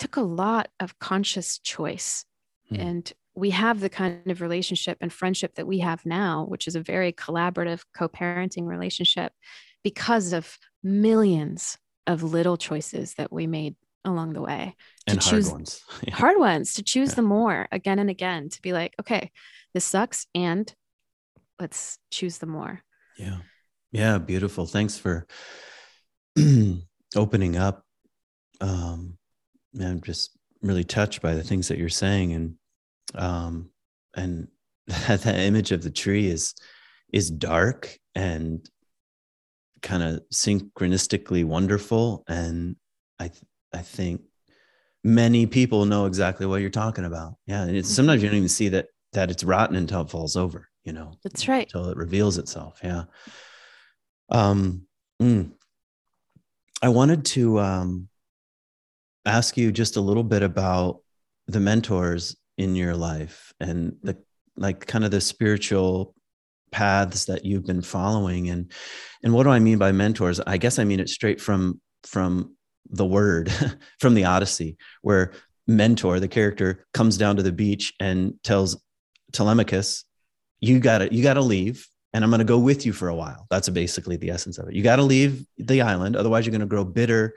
took a lot of conscious choice Hmm. and we have the kind of relationship and friendship that we have now which is a very collaborative co-parenting relationship because of millions of little choices that we made along the way to and hard choose ones. Yeah. hard ones to choose Yeah. them more again and again to be like okay this sucks and let's choose the more Yeah. Yeah. Beautiful. Thanks for opening up. Um, I'm just really touched by the things that you're saying. And, um, and that, that image of the tree is, is dark and kind of synchronistically wonderful. And I, th- I think many people know exactly what you're talking about. Yeah. And it's sometimes you don't even see that, that it's rotten until it falls over, you know? that's right until it reveals itself. Yeah. Um, mm. I wanted to um, ask you just a little bit about the mentors in your life and the like kind of the spiritual paths that you've been following. And and what do I mean by mentors? I guess I mean it straight from from the word from the Odyssey where mentor the character comes down to the beach and tells Telemachus you got to you got to leave and i'm to go with you for a while. That's basically the essence of it. You got to leave the island otherwise you're to grow bitter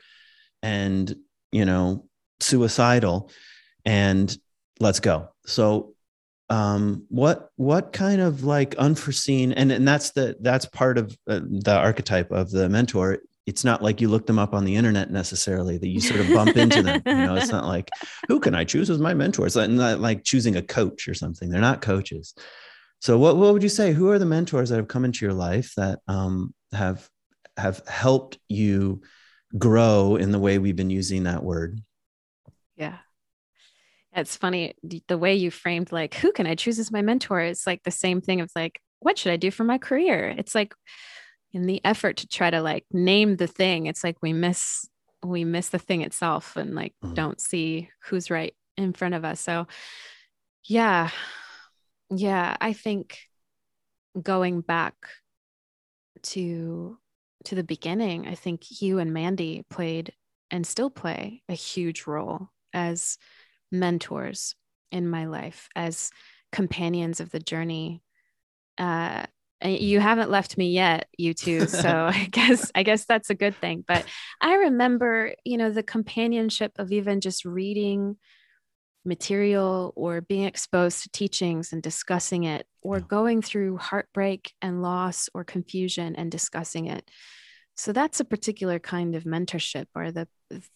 and you know suicidal. And let's go. So um what what kind of like unforeseen and and that's the that's part of uh, the archetype of the mentor. It's not like you look them up on the internet necessarily that you sort of bump into them you know? It's not like who can i choose as my mentor? It's not, not like choosing a coach or something. They're not coaches. So what, what would you say? Who are the mentors that have come into your life that um, have have helped you grow in the way we've been using that word? It's funny the way you framed like who can I choose as my mentor? It's like the same thing of like what should I do for my career? It's like in the effort to try to like name the thing, it's like we miss we miss the thing itself and like Mhm. don't see who's right in front of us. So yeah. Yeah, I think going back to to the beginning, I think you and Mandy played and still play a huge role as mentors in my life, as companions of the journey. Uh, you haven't left me yet, you two. So I guess I guess that's a good thing. But I remember, you know, the companionship of even just reading material or being exposed to teachings and discussing it or going through heartbreak and loss or confusion and discussing it so that's a particular kind of mentorship or the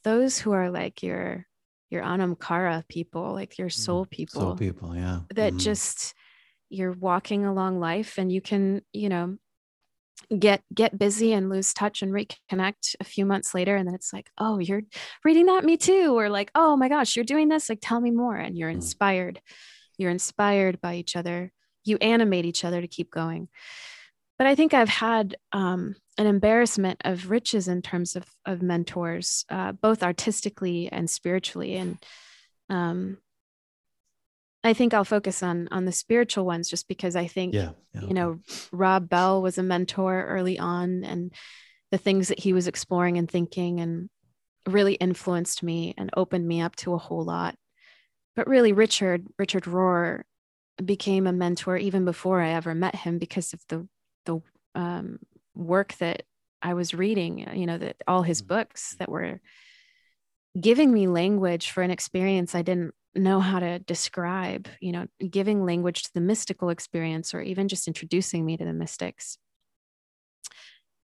those who are like your your anam cara people like your soul people Soul people, yeah. that Mhm. just you're walking along life and you can you know get get busy and lose touch and reconnect a few months later and then it's like oh you're reading that me too or like oh my gosh you're doing this like tell me more and you're Mm. inspired you're inspired by each other you animate each other to keep going but i think i've had um, an embarrassment of riches in terms of of mentors uh, both artistically and spiritually. And um, i think i'll focus on on the spiritual ones just because i think yeah, yeah, you know rob bell was a mentor early on and the things that he was exploring and thinking and really influenced me and opened me up to a whole lot. But really richard richard rohr became a mentor even before I ever met him because of the the um, work that I was reading. You know that all his Mm. books that were giving me language for an experience I didn't know how to describe. You know, giving language to the mystical experience, or even just introducing me to the mystics.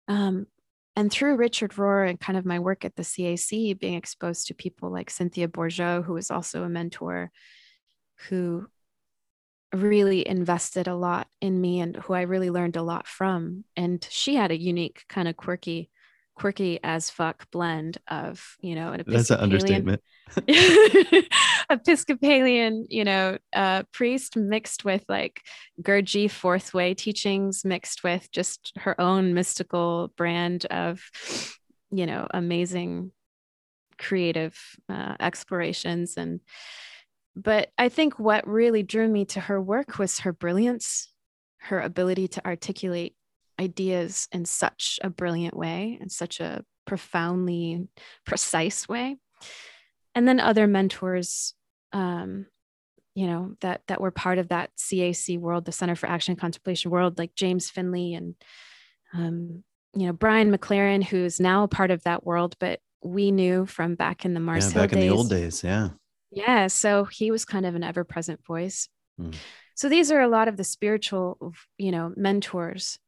Um, and through Richard Rohr and kind of my work at the CAC, being exposed to people like Cynthia Bourgeault, who was also a mentor, who really invested a lot in me and who I really learned a lot from. And she had a unique kind of quirky, quirky as fuck blend of, you know, an That's an Episcopalian, understatement. Episcopalian, you know, uh, priest mixed with like Gurdjieff fourth way teachings, mixed with just her own mystical brand of, you know, amazing creative uh, explorations and but I think what really drew me to her work was her brilliance, her ability to articulate ideas in such a brilliant way, in such a profoundly precise way. And then other mentors, um, you know, that that were part of that CAC world, the Center for Action and Contemplation world, like James Finley and um, you know Brian McLaren, who's now a part of that world, but we knew from back in the Mars yeah, Hill back in the old days. Yeah. Yeah. So he was kind of an ever present voice. Mm. So these are a lot of the spiritual, you know, mentors.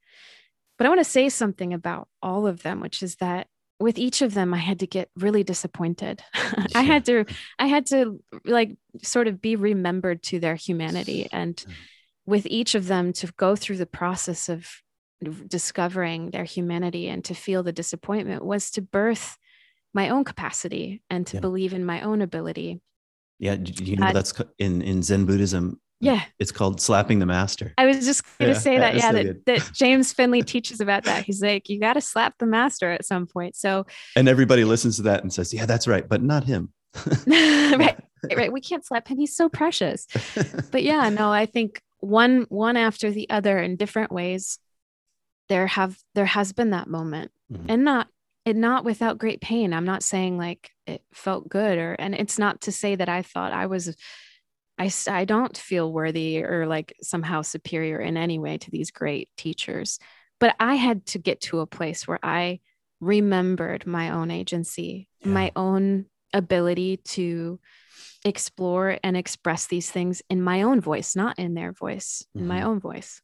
But I want to say something about all of them, which is that with each of them, I had to get really disappointed. I had to, I had to like sort of be remembered to their humanity. And Mm. with each of them to go through the process of discovering their humanity and to feel the disappointment was to birth my own capacity and to Yeah. believe in my own ability. Yeah. You know, Uh, that's in, in Zen Buddhism. Yeah. It's called slapping the master. I was just going to Yeah, say that, yeah, so that, that James Finley teaches about that. He's like, you got to slap the master at some point. So, And everybody listens to that and says, yeah, that's right. But not him. right, right. We can't slap him. He's so precious. But yeah, no, I think one, one after the other in different ways, there have, there has been that moment Mhm. and not, and not without great pain. I'm not saying like it felt good or, and it's not to say that I thought I was, I, I don't feel worthy or like somehow superior in any way to these great teachers. But I had to get to a place where I remembered my own agency, my own ability to explore and express these things in my own voice, not in their voice, in my Mhm. own voice.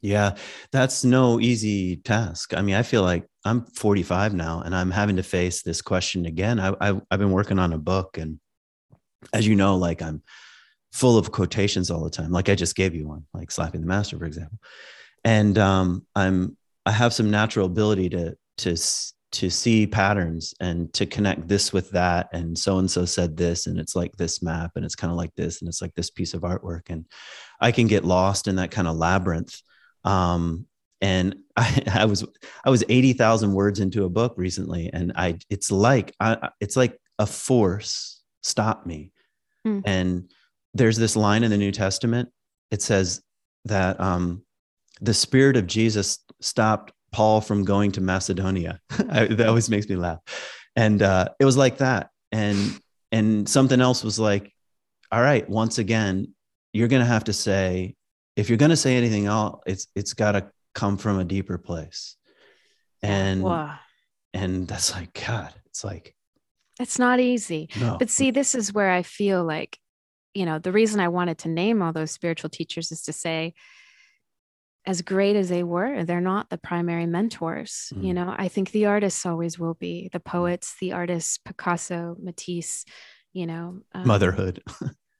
Yeah, that's no easy task. I mean, I feel like I'm 45 now and I'm having to face this question again. I, I, I've been working on a book, and as you know, like I'm full of quotations all the time. Like I just gave you one, like slapping the master, for example. And um, I'm I have some natural ability to to to see patterns and to connect this with that. And so and so said this, and it's like this map, and it's kind of like this, and it's like this piece of artwork, and I can get lost in that kind of labyrinth um and I, I was i was 80,000 words into a book recently and i it's like I, it's like a force stopped me. Mm. and there's this line in the new testament it says that um the spirit of jesus stopped paul from going to macedonia. I, that always makes me laugh. And uh it was like that. And and something else was like all right once again you're going to have to say if you're going to say anything else it's it's got to come from a deeper place and and that's like god it's like It's not easy. no But see, this is where I feel like, you know, the reason I wanted to name all those spiritual teachers is to say, as great as they were, they're not the primary mentors. You Mm. know, I think the artists always will be the poets, the artists, Picasso, Matisse, you know, um, motherhood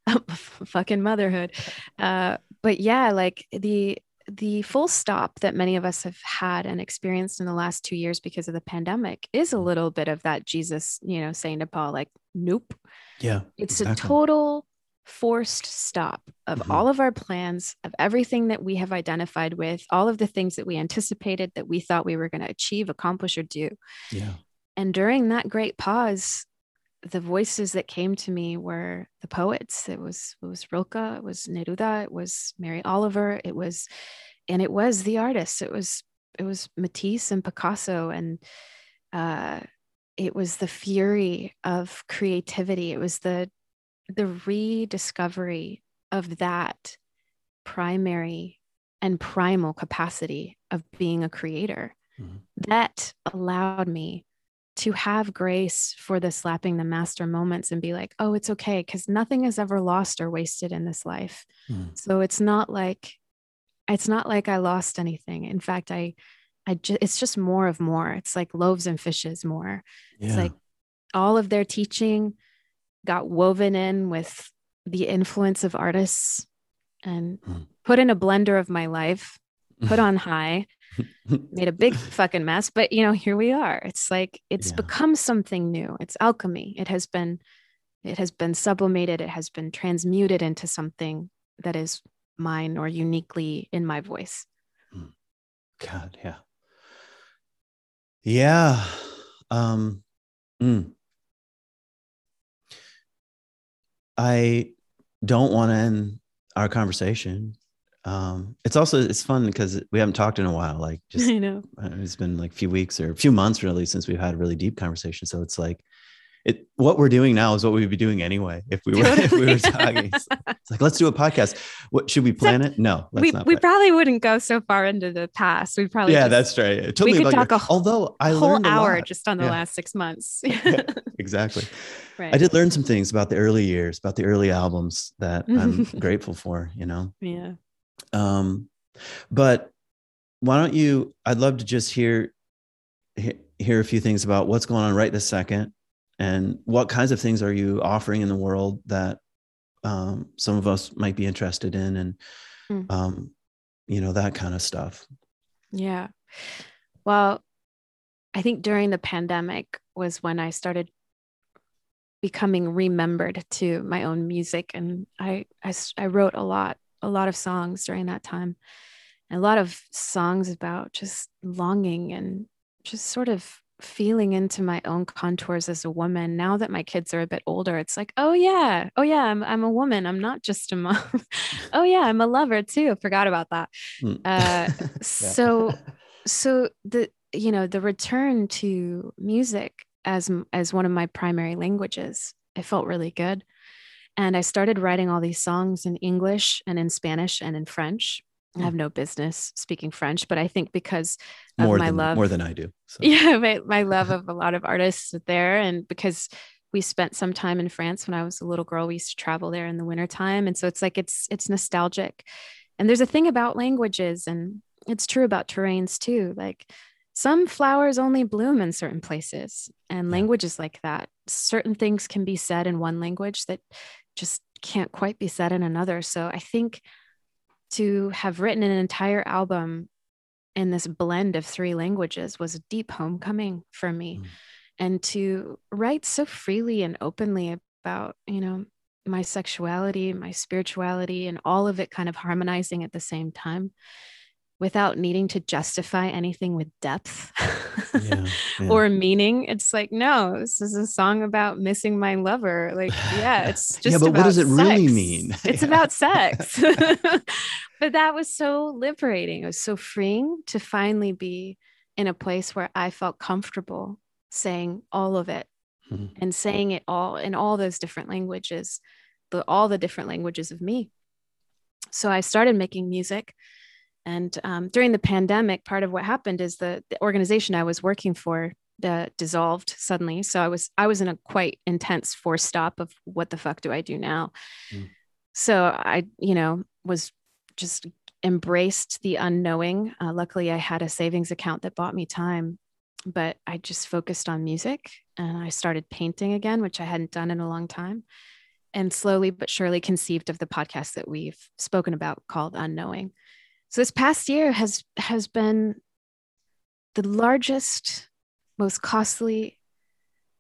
fucking motherhood. Uh, but yeah, like the the full stop that many of us have had and experienced in the last two years because of the pandemic is a little bit of that Jesus, you know, saying to Paul, like, nope. yeah It's exactly. a total forced stop of Mhm. all of our plans, of everything that we have identified with, all of the things that we anticipated that we thought we were going to achieve, accomplish, or do. yeah And during that great pause, the voices that came to me were the poets. It was it was Rilke, it was Neruda, it was Mary Oliver, it was, and it was the artists. It was it was Matisse and Picasso, and uh, it was the fury of creativity. It was the the rediscovery of that primary and primal capacity of being a creator mm-hmm. that allowed me to have grace for the slapping the master moments and be like, oh, it's okay, because nothing is ever lost or wasted in this life. Mm. So it's not like it's not like I lost anything. In fact, I I just it's just more of more. It's like loaves and fishes more. Yeah. It's like all of their teaching got woven in with the influence of artists and mm. put in a blender of my life, put on high, made a big fucking mess. But you know, here we are. It's like it's yeah. become something new. It's alchemy. It has been it has been sublimated, it has been transmuted into something that is mine or uniquely in my voice. Hmm. God, yeah. Yeah. Um mm. I don't want to end our conversation. Um, it's also it's fun because we haven't talked in a while. Like just I know uh, it's been like a few weeks or a few months really since we've had a really deep conversation. So it's like it what we're doing now is what we'd be doing anyway if we were totally. if we were talking. It's, it's, like let's do a podcast. What should we plan it? No, we we probably wouldn't go so far into the past. We probably yeah, just, that's right. Tell we could talk your, a although I whole hour just on the yeah. last six months. yeah, exactly. Right. I did learn some things about the early years, about the early albums that I'm grateful for. You know. Yeah. Um, but why don't you? I'd love to just hear hear a few things about what's going on right this second and what kinds of things are you offering in the world that um, some of us might be interested in and mm. um, you know that kind of stuff yeah well i think during the pandemic was when i started becoming remembered to my own music and I, I i wrote a lot a lot of songs during that time. And a lot of songs about just longing and just sort of feeling into my own contours as a woman. Now that my kids are a bit older it's like oh yeah. Oh yeah i'm, I'm a woman. I'm not just a mom. Oh yeah i'm a lover too. Forgot about that. Mm. uh, so so the you know the return to music as as one of my primary languages it felt really good and i started writing all these songs in english and in spanish and in french I mm. have no business speaking French, but I think because of more my than, love, more than I do. So. Yeah, my, my love of a lot of artists there, and because we spent some time in France when I was a little girl, we used to travel there in the wintertime, and so it's like it's it's nostalgic. And there's a thing about languages, and it's true about terrains too. Like some flowers only bloom in certain places, and languages like that. Certain things can be said in one language that just can't quite be said in another. So I think to have written an entire album in this blend of three languages was a deep homecoming for me mm. and to write so freely and openly about you know my sexuality my spirituality and all of it kind of harmonizing at the same time without needing to justify anything with depth yeah, yeah. or meaning. It's like, no, this is a song about missing my lover. Like, yeah, it's just. yeah, but what does it sex. really mean? It's yeah. about sex. but that was so liberating. It was so freeing to finally be in a place where I felt comfortable saying all of it mm-hmm. and saying it all in all those different languages, the, all the different languages of me. So I started making music and um, during the pandemic, part of what happened is the, the organization I was working for uh, dissolved suddenly. So I was I was in a quite intense forced stop of what the fuck do I do now? Mm. So I, you know, was just embraced the unknowing. Uh, luckily, I had a savings account that bought me time, but I just focused on music and I started painting again, which I hadn't done in a long time. And slowly but surely conceived of the podcast that we've spoken about called Unknowing. So this past year has has been the largest, most costly,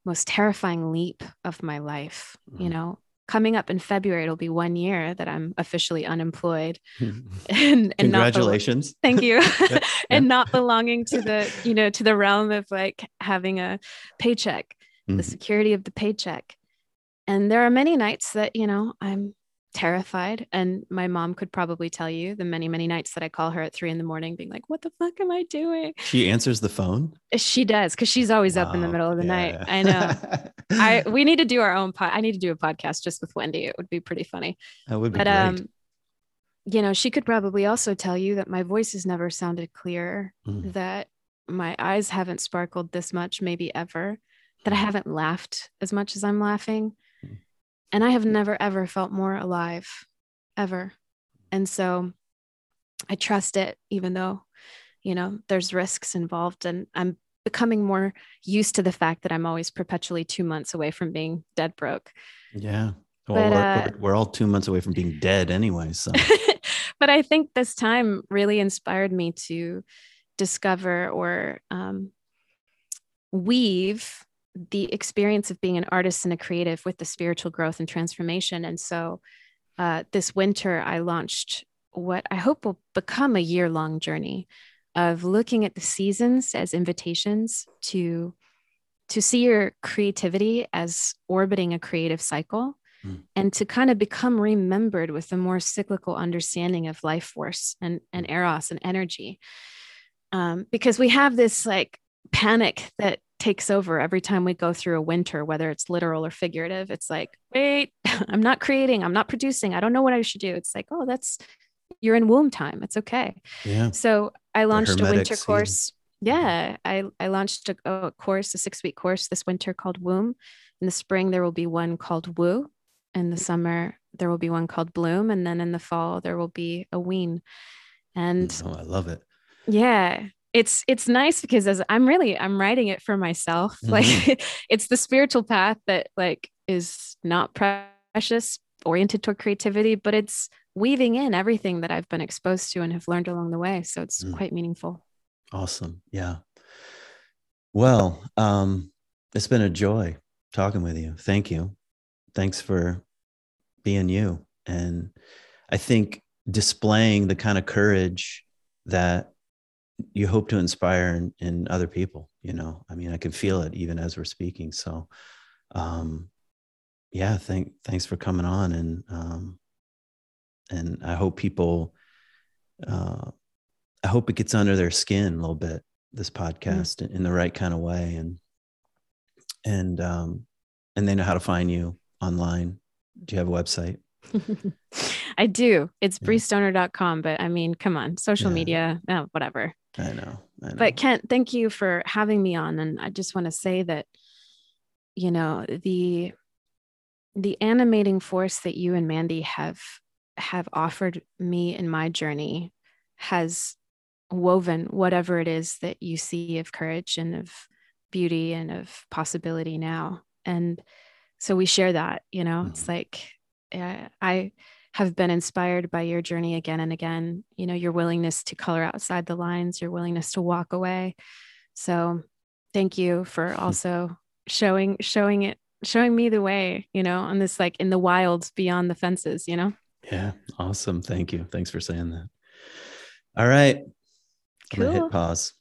most terrifying leap of my life. Mm-hmm. You know, coming up in February, it'll be one year that I'm officially unemployed. and, and congratulations. Not, thank you. yeah. and not belonging to the, you know, to the realm of like having a paycheck, mm-hmm. the security of the paycheck. And there are many nights that, you know, I'm terrified. And my mom could probably tell you the many, many nights that I call her at three in the morning, being like, what the fuck am I doing? She answers the phone? Uh, she does, because she's always wow. up in the middle of the yeah. night. I know. I we need to do our own pod. I need to do a podcast just with Wendy. It would be pretty funny. That would be but, great. Um, you know, she could probably also tell you that my voice has never sounded clear, mm. that my eyes haven't sparkled this much, maybe ever, that I mm. haven't laughed as much as I'm laughing. And I have never, ever felt more alive, ever. And so I trust it, even though, you know, there's risks involved. And I'm becoming more used to the fact that I'm always perpetually two months away from being dead broke. Yeah. Well, but, we're, uh, we're, all two months away from being dead anyway. So, but I think this time really inspired me to discover or um, weave the experience of being an artist and a creative with the spiritual growth and transformation. And so, uh, this winter, I launched what I hope will become a year long journey of looking at the seasons as invitations to to see your creativity as orbiting a creative cycle mm. and to kind of become remembered with a more cyclical understanding of life force and, and eros and energy um, because we have this like panic that takes over every time we go through a winter whether it's literal or figurative it's like wait i'm not creating i'm not producing i don't know what i should do it's like oh that's you're in womb time. It's okay. Yeah. So I launched a winter seed. course. Yeah, I, I launched a, a course, a six week course this winter called Womb. In the spring, there will be one called Woo. In the summer, there will be one called Bloom. And then in the fall, there will be a Wean. And oh, I love it. Yeah. It's it's nice because as I'm really I'm writing it for myself. Mm-hmm. Like it's the spiritual path that like is not precious, oriented toward creativity, but it's weaving in everything that I've been exposed to and have learned along the way. So it's mm. quite meaningful. Awesome. Yeah. Well, um, it's been a joy talking with you. Thank you. Thanks for being you. And I think displaying the kind of courage that you hope to inspire in, in, other people, you know, I mean, I can feel it even as we're speaking. So, um, yeah, thank, thanks for coming on and, um, and I hope people, uh, I hope it gets under their skin a little bit. This podcast mm. in the right kind of way, and and um, and they know how to find you online. Do you have a website? I do. It's yeah. breestoner.com, but I mean, come on, social yeah. media, oh, whatever. I know, I know. But Kent, thank you for having me on. And I just want to say that, you know, the the animating force that you and Mandy have have offered me in my journey has woven whatever it is that you see of courage and of beauty and of possibility now. And so we share that, you know, mm-hmm. it's like uh, I have been inspired by your journey again and again, you know, your willingness to color outside the lines, your willingness to walk away. So thank you for also showing showing it showing me the way, you know, on this like in the wilds beyond the fences, you know? Yeah. Awesome. Thank you. Thanks for saying that. All right. Cool. I'm to hit pause.